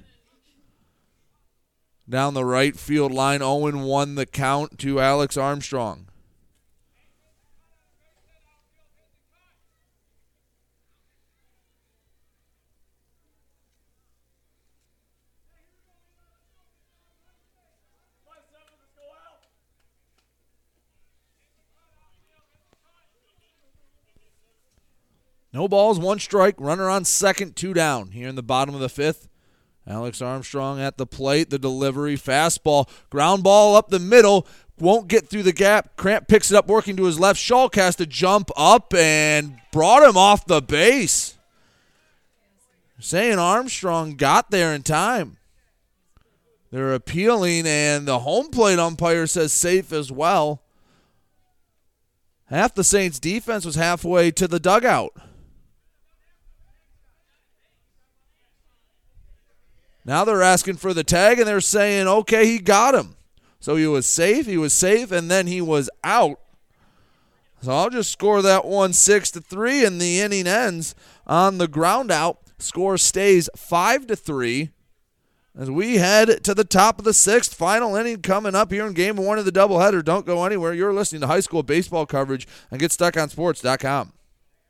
Down the right field line, oh Owen won the count to Alex Armstrong. No balls, one strike, runner on second, two down here in the bottom of the fifth. Alex Armstrong at the plate, the delivery, fastball, ground ball up the middle, won't get through the gap. Cramp picks it up, working to his left. Schulk has to jump up and brought him off the base. Saying Armstrong got there in time. They're appealing, and the home plate umpire says safe as well. Half the Saints defense was halfway to the dugout. Now they're asking for the tag and they're saying, okay, he got him. So he was safe, he was safe, and then he was out. So I'll just score that one six to three, and the inning ends on the ground out. Score stays five to three. As we head to the top of the sixth, final inning coming up here in game one of the doubleheader. Don't go anywhere. You're listening to high school baseball coverage and GetStuckOnSports.com.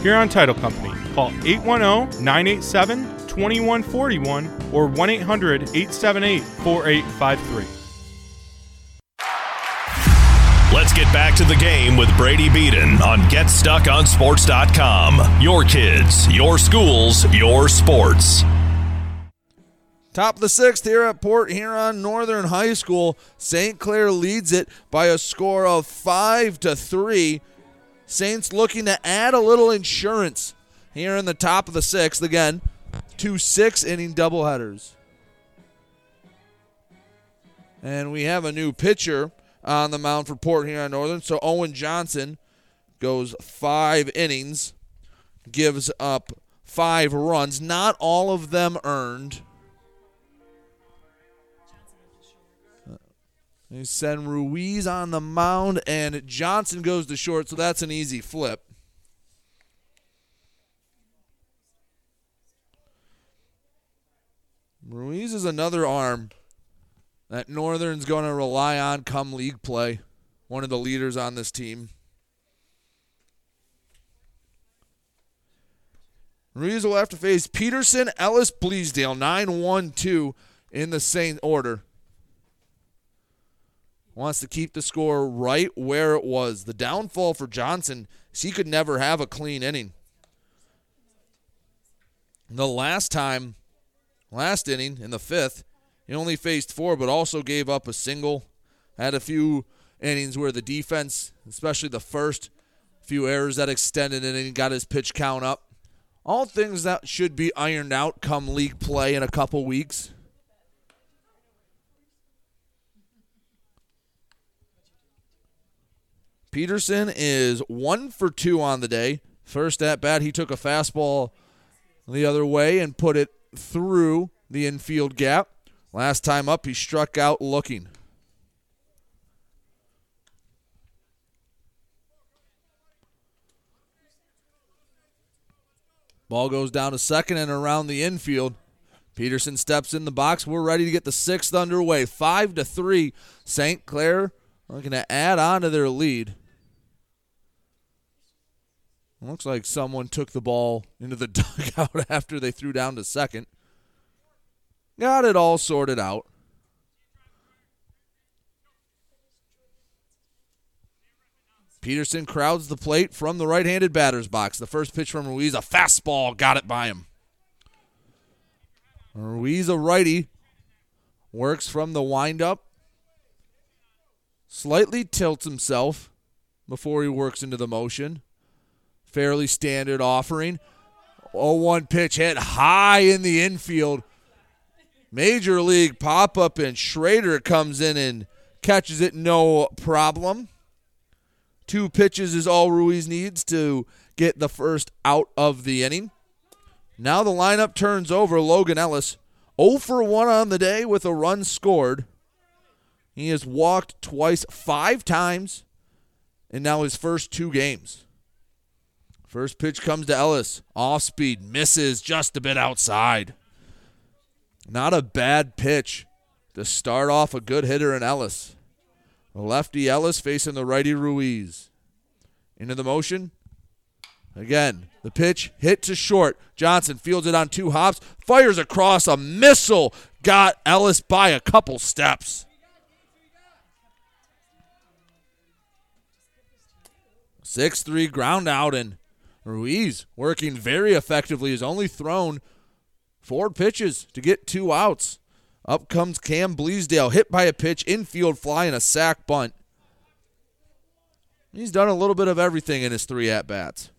Huron Title Company. Call 810 987 2141 or 1 800 878 4853. Let's get back to the game with Brady Beaton on GetStuckOnSports.com. Your kids, your schools, your sports. Top of the sixth here at Port Huron Northern High School. St. Clair leads it by a score of five to three. Saints looking to add a little insurance here in the top of the sixth. Again, two six inning doubleheaders. And we have a new pitcher on the mound for Port Huron Northern. So Owen Johnson goes five innings, gives up five runs, not all of them earned. They send Ruiz on the mound, and Johnson goes to short, so that's an easy flip. Ruiz is another arm that Northern's going to rely on come league play. One of the leaders on this team. Ruiz will have to face Peterson, Ellis, Bleasdale, 9 1 2 in the same order. Wants to keep the score right where it was. The downfall for Johnson is he could never have a clean inning. The last time, last inning in the fifth, he only faced four, but also gave up a single. Had a few innings where the defense, especially the first few errors that extended it, and got his pitch count up. All things that should be ironed out come league play in a couple weeks. Peterson is one for two on the day. First at bat, he took a fastball the other way and put it through the infield gap. Last time up, he struck out looking. Ball goes down to second and around the infield. Peterson steps in the box. We're ready to get the sixth underway. Five to three. St. Clair looking to add on to their lead. Looks like someone took the ball into the dugout after they threw down to second. Got it all sorted out. Peterson crowds the plate from the right handed batter's box. The first pitch from Ruiz, a fastball, got it by him. Ruiz, a righty, works from the windup, slightly tilts himself before he works into the motion. Fairly standard offering. 0 1 pitch hit high in the infield. Major league pop up, and Schrader comes in and catches it no problem. Two pitches is all Ruiz needs to get the first out of the inning. Now the lineup turns over. Logan Ellis 0 for 1 on the day with a run scored. He has walked twice, five times, in now his first two games. First pitch comes to Ellis. Off speed, misses just a bit outside. Not a bad pitch to start off a good hitter in Ellis. A lefty Ellis facing the righty Ruiz. Into the motion. Again, the pitch hit to short. Johnson fields it on two hops, fires across a missile, got Ellis by a couple steps. Six three ground out, and Ruiz working very effectively, has only thrown four pitches to get two outs. Up comes Cam Bleasdale, hit by a pitch, infield fly, and a sac bunt. He's done a little bit of everything in his three at bats.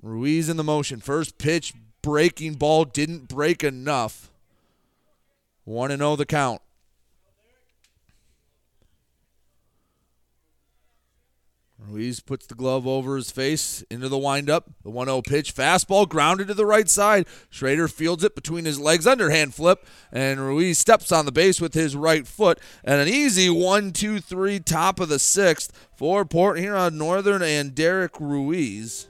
Ruiz in the motion. First pitch, breaking ball, didn't break enough. 1 0 the count. Ruiz puts the glove over his face into the windup. The 1 0 pitch. Fastball grounded to the right side. Schrader fields it between his legs, underhand flip, and Ruiz steps on the base with his right foot. And an easy 1 2 3 top of the sixth for Port Huron Northern and Derek Ruiz.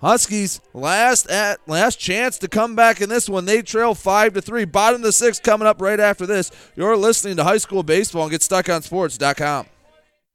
Huskies last at last chance to come back in this one. They trail five to three. Bottom of the sixth coming up right after this. You're listening to high school baseball and get stuck on sports.com.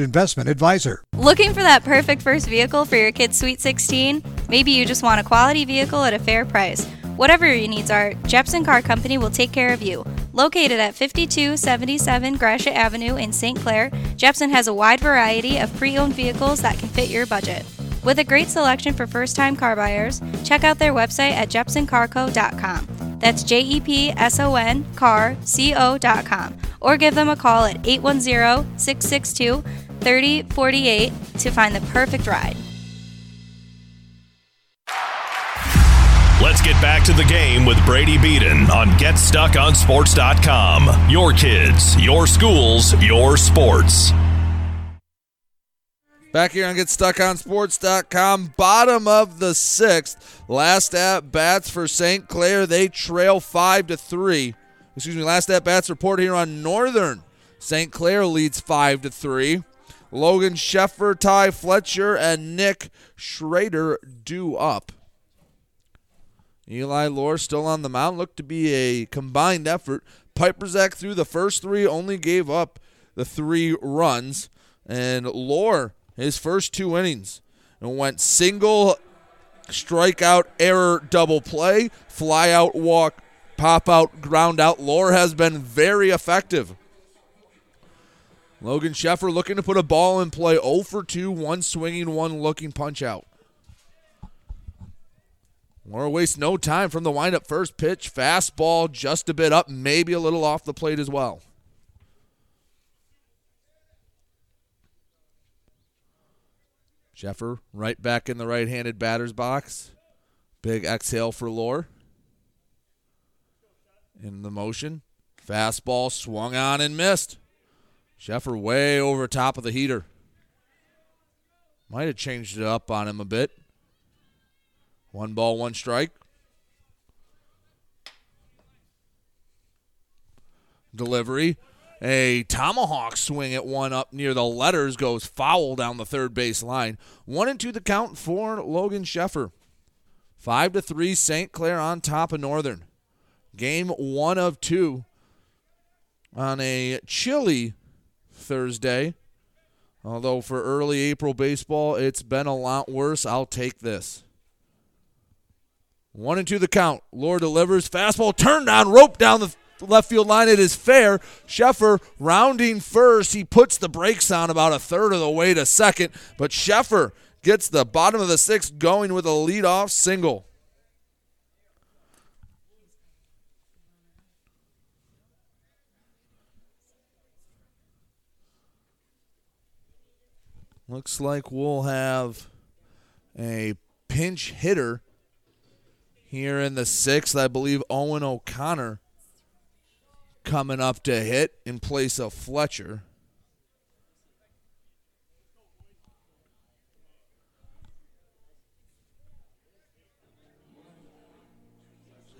investment advisor. Looking for that perfect first vehicle for your kid's Sweet 16? Maybe you just want a quality vehicle at a fair price. Whatever your needs are, Jepson Car Company will take care of you. Located at 5277 Gratiot Avenue in St. Clair, Jepson has a wide variety of pre owned vehicles that can fit your budget. With a great selection for first time car buyers, check out their website at jepsoncarco.com. That's J E P S O N car C O.com. Or give them a call at 810 662 3048 to find the perfect ride. Let's get back to the game with Brady Beaton on GetStuckOnSports.com. Your kids, your schools, your sports. Back here on GetStuckOnSports.com, bottom of the sixth. Last at bats for St. Clair. They trail five to three. Excuse me, last at bats report here on Northern. St. Clair leads five to three. Logan Sheffer, Ty Fletcher, and Nick Schrader do up. Eli Lore still on the mound. Looked to be a combined effort. Piperzak threw the first three, only gave up the three runs. And Lore, his first two innings, and went single, strikeout, error, double play, fly out, walk, pop out, ground out. Lore has been very effective. Logan Sheffer looking to put a ball in play 0 for 2, one swinging, one looking punch out. Lore wastes no time from the windup first pitch. Fastball just a bit up, maybe a little off the plate as well. Sheffer right back in the right handed batter's box. Big exhale for Lore. In the motion. Fastball swung on and missed. Sheffer way over top of the heater. Might have changed it up on him a bit. One ball, one strike. Delivery. A tomahawk swing at one up near the letters goes foul down the third base line. One and two the count for Logan Sheffer. Five to three, St. Clair on top of Northern. Game one of two on a chilly Thursday. Although for early April baseball, it's been a lot worse. I'll take this. One and two the count. Lore delivers. Fastball turned on, rope down the left field line. It is fair. Sheffer rounding first. He puts the brakes on about a third of the way to second, but Sheffer gets the bottom of the sixth going with a leadoff single. Looks like we'll have a pinch hitter here in the sixth. I believe Owen O'Connor coming up to hit in place of Fletcher.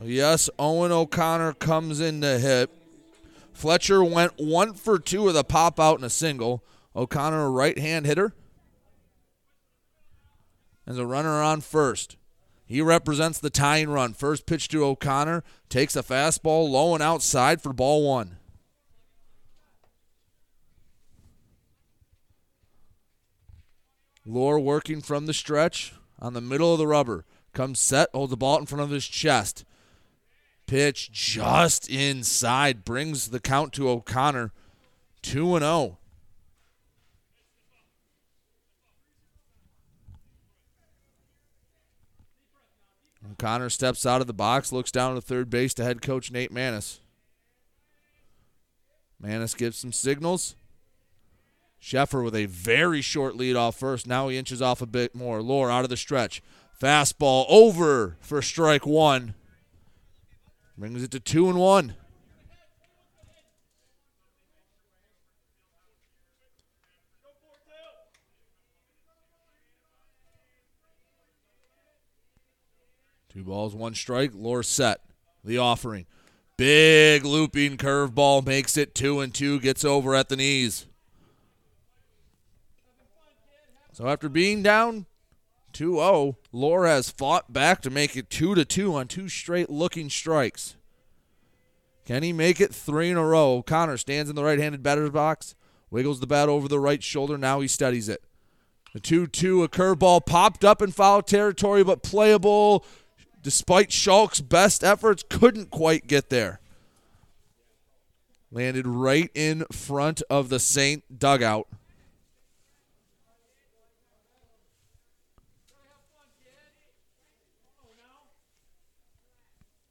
Yes, Owen O'Connor comes in to hit. Fletcher went one for two with a pop out and a single. O'Connor, a right hand hitter. has a runner on first. He represents the tying run. First pitch to O'Connor takes a fastball low and outside for ball one. Lore working from the stretch on the middle of the rubber. Comes set, holds the ball in front of his chest. Pitch just inside brings the count to O'Connor 2 and 0. O'Connor steps out of the box, looks down to third base to head coach Nate Manis. Manis gives some signals. Sheffer with a very short lead off first. Now he inches off a bit more. Lore out of the stretch. Fastball over for strike one. Brings it to two and one. Two balls, one strike. Lore set. The offering. Big looping curveball makes it two and two. Gets over at the knees. So after being down 2-0, Lore has fought back to make it 2 to 2 on two straight looking strikes. Can he make it three in a row? Connor stands in the right-handed batter's box, wiggles the bat over the right shoulder. Now he studies it. The 2-2, a curveball popped up in foul territory, but playable. Despite Schalk's best efforts, couldn't quite get there. Landed right in front of the Saint dugout.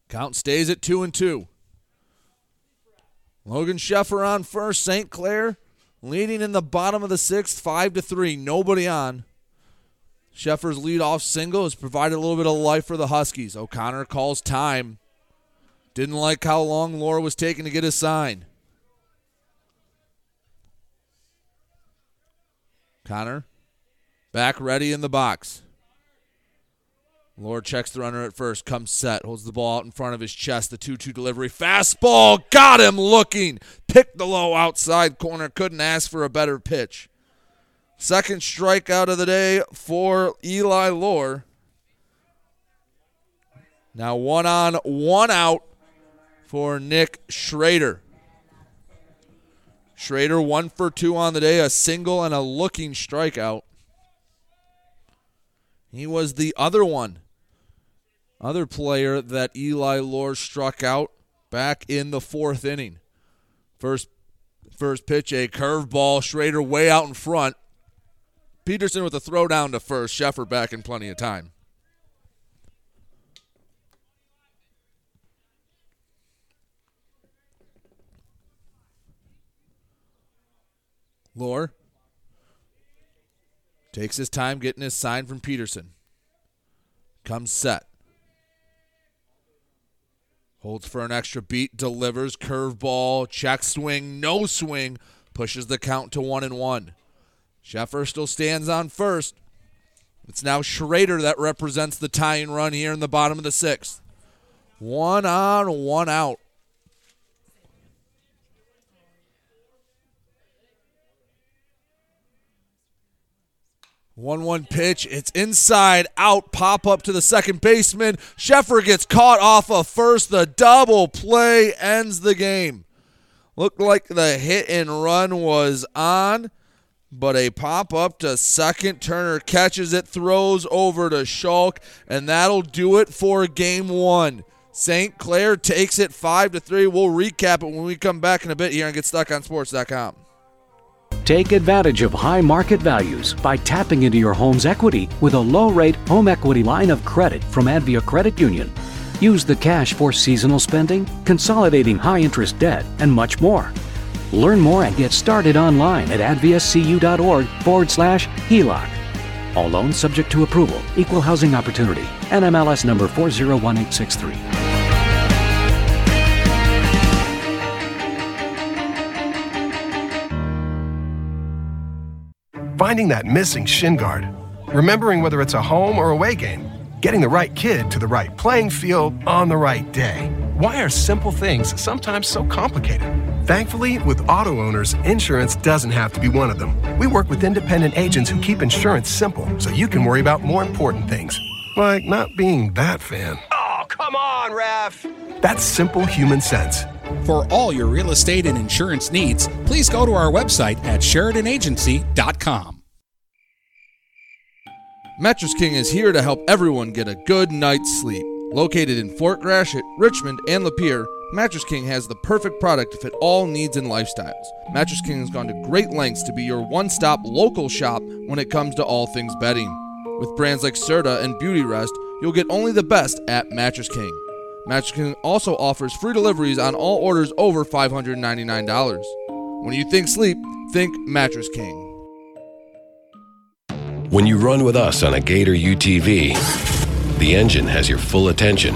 Count stays at two and two. Logan Sheffer on first. St. Clair leading in the bottom of the sixth, five to three. Nobody on. Sheffer's leadoff single has provided a little bit of life for the Huskies. O'Connor calls time. Didn't like how long Lore was taking to get his sign. Connor back ready in the box. Lore checks the runner at first, comes set, holds the ball out in front of his chest. The 2 2 delivery. Fastball, got him looking. Picked the low outside corner, couldn't ask for a better pitch. Second strikeout of the day for Eli Lore. Now one on, one out for Nick Schrader. Schrader one for two on the day, a single and a looking strikeout. He was the other one other player that Eli Lore struck out back in the fourth inning. First first pitch, a curveball, Schrader way out in front. Peterson with a throw down to first, Sheffer back in plenty of time. Lore takes his time getting his sign from Peterson. Comes set. Holds for an extra beat, delivers curveball, check swing, no swing, pushes the count to one and one. Sheffer still stands on first. It's now Schrader that represents the tying run here in the bottom of the sixth. One on, one out. 1 1 pitch. It's inside out. Pop up to the second baseman. Sheffer gets caught off of first. The double play ends the game. Looked like the hit and run was on, but a pop up to second. Turner catches it, throws over to Schalk, and that'll do it for game one. St. Clair takes it 5 to 3. We'll recap it when we come back in a bit here and GetStuckOnSports.com. Take advantage of high market values by tapping into your home's equity with a low rate home equity line of credit from Advia Credit Union. Use the cash for seasonal spending, consolidating high interest debt, and much more. Learn more and get started online at adviacu.org forward slash HELOC. All loans subject to approval, equal housing opportunity, NMLS number 401863. Finding that missing shin guard. Remembering whether it's a home or away game. Getting the right kid to the right playing field on the right day. Why are simple things sometimes so complicated? Thankfully, with auto owners, insurance doesn't have to be one of them. We work with independent agents who keep insurance simple so you can worry about more important things, like not being that fan. Oh, come on, ref! That's simple human sense. For all your real estate and insurance needs, please go to our website at SheridanAgency.com. Mattress King is here to help everyone get a good night's sleep. Located in Fort Gratiot, Richmond, and Lapeer, Mattress King has the perfect product to fit all needs and lifestyles. Mattress King has gone to great lengths to be your one stop local shop when it comes to all things bedding. With brands like Serta and Beauty Rest, you'll get only the best at Mattress King. Mattress King also offers free deliveries on all orders over $599. When you think sleep, think Mattress King. When you run with us on a Gator UTV, the engine has your full attention.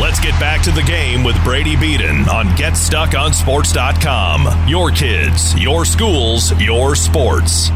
Let's get back to the game with Brady Beaton on GetStuckOnSports.com. Your kids, your schools, your sports.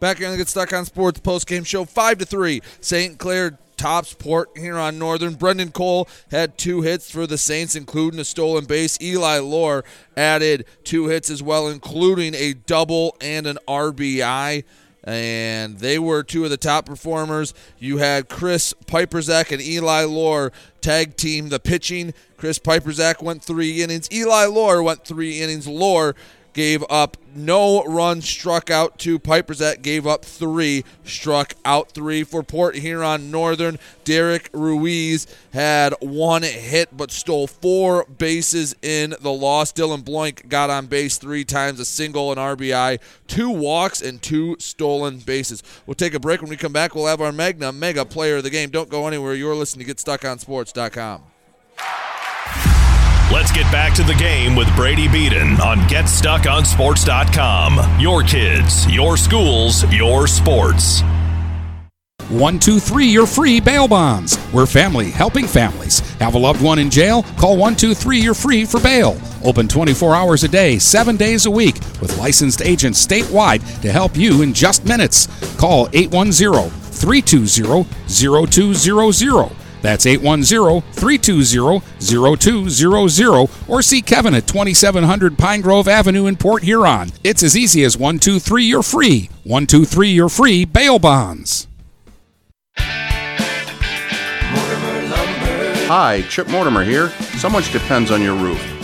Back here on the Get Stuck on Sports post game show, five to three. St. Clair tops Port Huron Northern. Brendan Cole had two hits for the Saints, including a stolen base. Eli Lore added two hits as well, including a double and an RBI and they were two of the top performers. You had Chris Piperzak and Eli Lore tag team the pitching. Chris Piperzak went three innings. Eli Lore went three innings. Lore gave up no runs, struck out two. Piperzak gave up three, struck out three for Port Huron Northern. Derek Ruiz had one hit but stole four bases in the loss. Dylan Bloink got on base three times, a single, an RBI, two walks, and two stolen bases. We'll take a break. When we come back, we'll have our Magna Mega Player of the Game. Don't go anywhere. You're listening to GetStuckOnSports.com. Let's get back to the game with Brady Beaton on GetStuckOnSports.com. Your kids, your schools, your sports. 123 Your Free Bail Bonds. We're family helping families. Have a loved one in jail? Call 123 You're Free for bail. Open 24 hours a day, 7 days a week, with licensed agents statewide to help you in just minutes. Call 810 320 0200. That's 810-320-0200 or see Kevin at 2700 Pine Grove Avenue in Port Huron. It's as easy as 123 you're free. 123 you're free bail bonds. Hi, Chip Mortimer here. So much depends on your roof.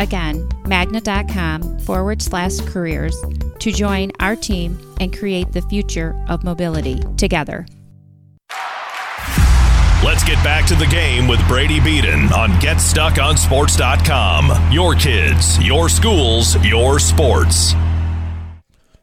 Again, magna.com forward slash careers to join our team and create the future of mobility together. Let's get back to the game with Brady Beaton on GetStuckOnSports.com. Your kids, your schools, your sports.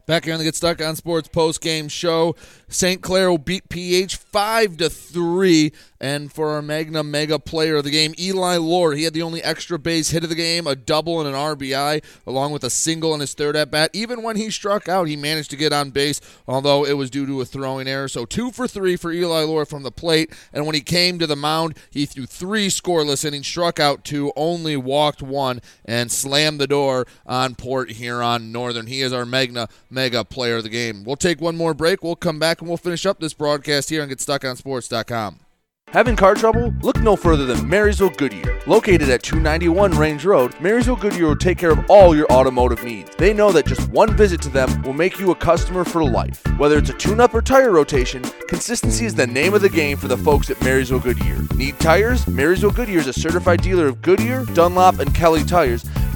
Back here on the Get Stuck on Sports post game show, St. Clair will beat PH five to three. And for our Magna Mega player of the game, Eli Lore, he had the only extra base hit of the game, a double and an RBI, along with a single in his third at bat. Even when he struck out, he managed to get on base, although it was due to a throwing error. So two for three for Eli Lore from the plate. And when he came to the mound, he threw three scoreless innings, struck out two, only walked one, and slammed the door on Port Huron Northern. He is our Magna Mega player of the game. We'll take one more break. We'll come back and we'll finish up this broadcast here on GetStuckOnSports.com. Having car trouble? Look no further than Marysville Goodyear. Located at 291 Range Road, Marysville Goodyear will take care of all your automotive needs. They know that just one visit to them will make you a customer for life. Whether it's a tune up or tire rotation, consistency is the name of the game for the folks at Marysville Goodyear. Need tires? Marysville Goodyear is a certified dealer of Goodyear, Dunlop, and Kelly tires,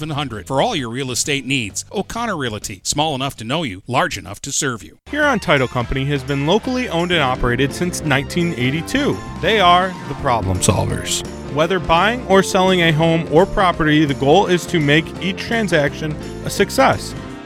8700 for all your real estate needs. O'Connor Realty, small enough to know you, large enough to serve you. Huron Title Company has been locally owned and operated since 1982. They are the problem solvers. Whether buying or selling a home or property, the goal is to make each transaction a success.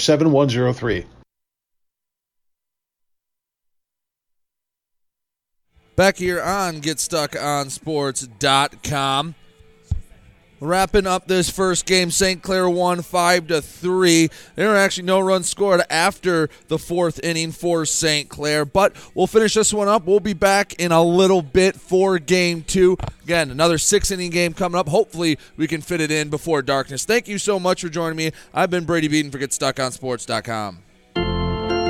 7103. Back here on GetStuckOnSports.com. Wrapping up this first game, St. Clair won five to three. There were actually no runs scored after the fourth inning for St. Clair, but we'll finish this one up. We'll be back in a little bit for game two. Again, another six inning game coming up. Hopefully, we can fit it in before darkness. Thank you so much for joining me. I've been Brady Beaton for GetStuckOnSports.com.